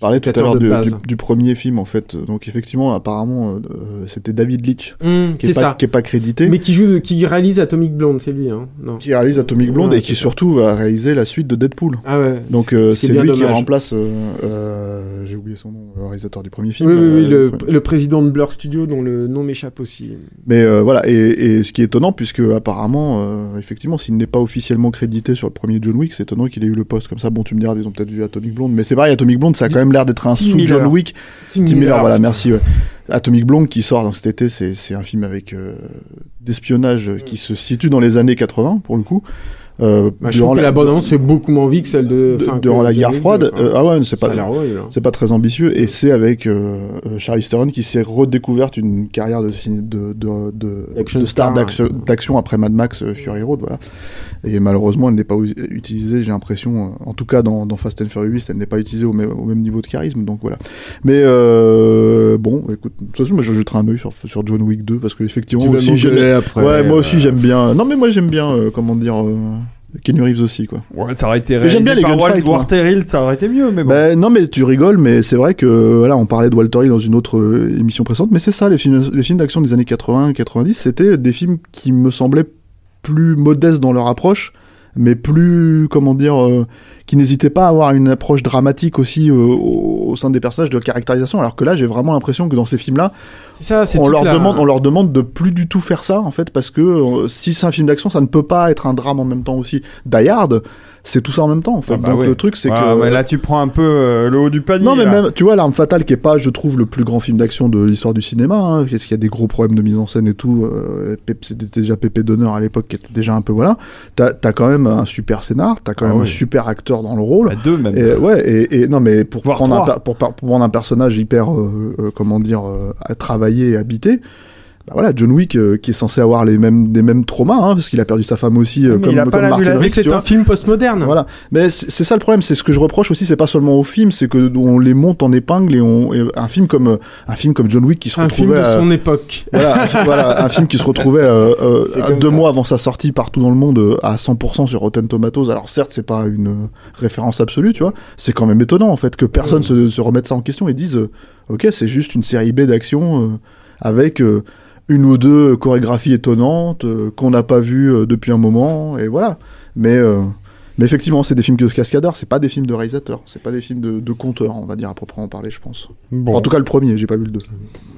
Parlais tout à l'heure du, base. du- du premier film en fait. Donc effectivement, apparemment, euh, euh, c'était David Leitch Hum, qui est, pas, ça. qui est pas crédité. Mais qui joue, qui réalise Atomic Blonde, c'est lui, hein Non. qui réalise Atomic Blonde Ouais, et qui ça. surtout va réaliser la suite de Deadpool. Ah ouais. Donc euh, ce c'est lui qui remplace, euh, j'ai oublié son nom, le réalisateur du premier film. Oui, oui, oui, le, président de Blur Studio, dont le nom m'échappe aussi. Mais voilà, et, et ce qui est étonnant, puisque apparemment, effectivement, s'il n'est pas officiellement crédité sur le premier John Wick, c'est étonnant qu'il ait eu le poste comme ça. Bon, tu me diras, ils ont peut-être vu Atomic Blonde, mais c'est pareil, Atomic Blonde, ça a quand même l'air d'être un Tim sous Miller. John Wick. Tim Tim Miller, voilà, merci. ouais. Atomic Blonde qui sort donc cet été, c'est c'est un film avec euh, d'espionnage qui se situe dans les années 80 pour le coup. Euh, Bah, je trouve que la bande-annonce fait beaucoup moins envie que celle de. durant la guerre froide. quoi. Euh, ah ouais, c'est pas. hein. C'est pas très ambitieux et c'est avec euh, euh, Charlize Theron qui s'est redécouverte une carrière de, de, de, de, star star, d'action après Mad Max euh, Fury Road. Voilà. Et malheureusement, elle n'est pas utilisée, j'ai l'impression, en tout cas dans, dans Fast and Furious 8, elle n'est pas utilisée au même, au même niveau de charisme. Donc voilà. Mais bon, écoute, de toute façon, moi je jetterai un œil sur, sur John Wick 2 parce que effectivement, aussi, après. ouais, moi aussi j'aime bien. Non, mais moi j'aime bien, comment dire. Kenny Reeves aussi quoi. Ouais, ça aurait été réalisé j'aime bien les par Wal- gunfights, moi. Walter Hill, ça aurait été mieux, mais bon. Bah, non mais tu rigoles mais c'est vrai que voilà on parlait de Walter Hill dans une autre euh, émission précédente mais c'est ça les films les films d'action des années 80 90 c'était des films qui me semblaient plus modestes dans leur approche mais plus comment dire euh, qui n'hésitaient pas à avoir une approche dramatique aussi euh, au, au sein des personnages de caractérisation alors que là j'ai vraiment l'impression que dans ces films là C'est ça, c'est on leur la- demande on leur demande de plus du tout faire ça en fait parce que euh, si c'est un film d'action ça ne peut pas être un drame en même temps aussi. Die Hard c'est tout ça en même temps en fait Ah bah donc le truc c'est Ouais, que mais là, tu prends un peu euh, le haut du panier. non, mais là. même, tu vois, L'Arme Fatale, qui est pas, je trouve, le plus grand film d'action de l'histoire du cinéma, hein, parce qu'il y a des gros problèmes de mise en scène et tout. Euh, C'était déjà Pépé d'honneur à l'époque, qui était déjà un peu, voilà. T'as as quand même un super scénar, t'as quand Ah même un super acteur dans le rôle. Bah, deux même. Et, ouais, et, et non, mais pour prendre, un, pour, pour prendre un personnage hyper, euh, euh, comment dire, euh, à travailler et habité, bah voilà, John Wick, euh, qui est censé avoir les mêmes, des mêmes traumas, hein, parce qu'il a perdu sa femme aussi, euh, Mais comme, il a pas comme Martin. Mais c'est un film postmoderne. Voilà. Mais c'est ça le problème, c'est ce que je reproche aussi, c'est pas seulement au film, c'est que on les monte en épingle et on et un film comme euh, un film comme John Wick qui se Un film retrouvait de à- son époque. voilà, un, [LAUGHS] voilà, un film qui se retrouvait euh, euh, deux ça. mois avant sa sortie partout dans le monde euh, à 100% sur Rotten Tomatoes. Alors certes, c'est pas une euh, référence absolue, tu vois. C'est quand même étonnant en fait que personne se, se remette ça en question et dise, euh, ok, c'est juste une série B d'action euh, avec euh, une ou deux chorégraphies étonnantes euh, qu'on n'a pas vues euh, depuis un moment et voilà. Mais euh, mais effectivement, c'est des films de cascadeurs, c'est pas des films de réalisateurs, c'est pas des films de, de conteurs, on va dire à proprement parler, je pense. Bon. En tout cas, le premier, j'ai pas vu le deux.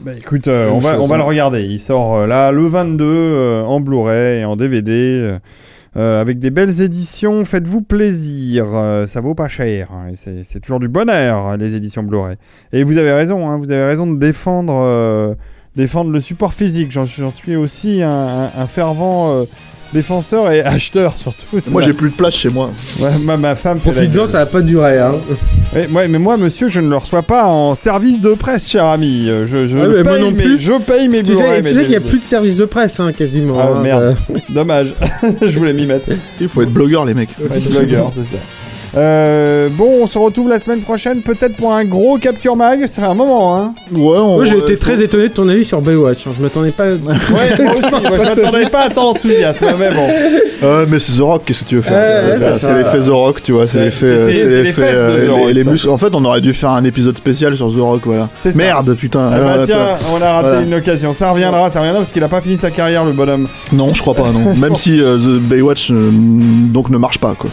Bah écoute, on, va, chose, on va hein. le regarder. Il sort là le 22 euh, en Blu-ray et en DVD. euh, avec des belles éditions, faites-vous plaisir, euh, ça vaut pas cher, hein, et c'est c'est toujours du bonheur les éditions Blu-ray. Et vous avez raison, hein, vous avez raison de défendre, euh, défendre le support physique. J'en suis aussi un, un- un fervent euh, défenseur et [LAUGHS] acheteur surtout. Moi, j'ai plus de place chez moi. Ouais, ma, ma femme Profites-en, ça va pas durer. Hein. Ouais, ouais, mais moi, monsieur, je ne le reçois pas en service de presse, cher ami. Euh, Je, je, mais moi paye, non mes, plus. je paye mes Tu sais, tu sais qu'il y a plus de service de presse, hein, quasiment. Ah, hein, merde. ça- [LAUGHS] Dommage. [LAUGHS] je voulais m'y mettre. Il faut être blogueur, les mecs. Faut être blogueur, c'est ça. Euh, bon, on se retrouve la semaine prochaine, peut-être pour un gros Capture Mag. Ça fait un moment, hein. Ouais, on, Moi, j'ai euh, été faut- très étonné de ton avis sur Baywatch. hein. Je m'attendais pas. Ouais, [LAUGHS] moi aussi. Moi, je m'attendais pas à tant d'enthousiasme, mais bon. [LAUGHS] Ouais, mais c'est The Rock, qu'est-ce que tu veux faire? Ouais, C'est c'est c'est ça. l'effet The Rock, tu vois, c'est l'effet. c'est- euh, c'est- c'est l'effet, les fesses de euh, The les- Rock, les ça. muscles. En fait, on aurait dû faire un épisode spécial sur The Rock, voilà. C'est ça. Merde, putain. Ah bah tiens, on a raté Voilà. une occasion. Ça reviendra, ça reviendra parce qu'il a pas fini sa carrière, le bonhomme. Non, je crois pas, non. [LAUGHS] Même si euh, The Baywatch euh, donc ne marche pas, quoi.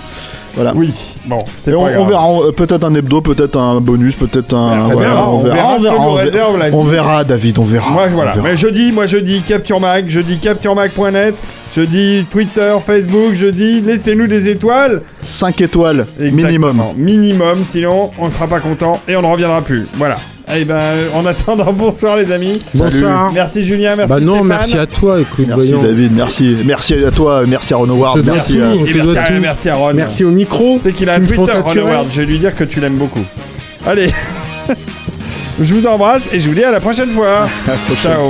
Voilà. Oui, bon, c'est on, grave. on verra euh, peut-être un hebdo, peut-être un bonus, peut-être un. On voilà, verra, on verra on verra, réserve la on vie. verra, David, on verra. Moi, voilà. verra. Mais je dis, moi, je dis Capture Mag, je dis CaptureMag.net, je dis Twitter, Facebook, je dis laissez-nous des étoiles. 5 étoiles minimum. Exactement. Minimum, sinon on ne sera pas content et on ne reviendra plus. Voilà. Et ben, en attendant, [LAUGHS] bonsoir les amis. Bonsoir. Merci Julien, merci Bah non, Stéphane. merci à toi. Écoute, Merci voyons. David, merci. Merci à toi, merci à Renaud Ward, dois merci à. merci, doit à, tout. merci à Ron. Merci au micro. C'est qu'il a un Twitter, Ron saturer. Howard. Je vais lui dire que tu l'aimes beaucoup. Allez. [LAUGHS] je vous embrasse et je vous dis à la prochaine fois. [LAUGHS] Ciao.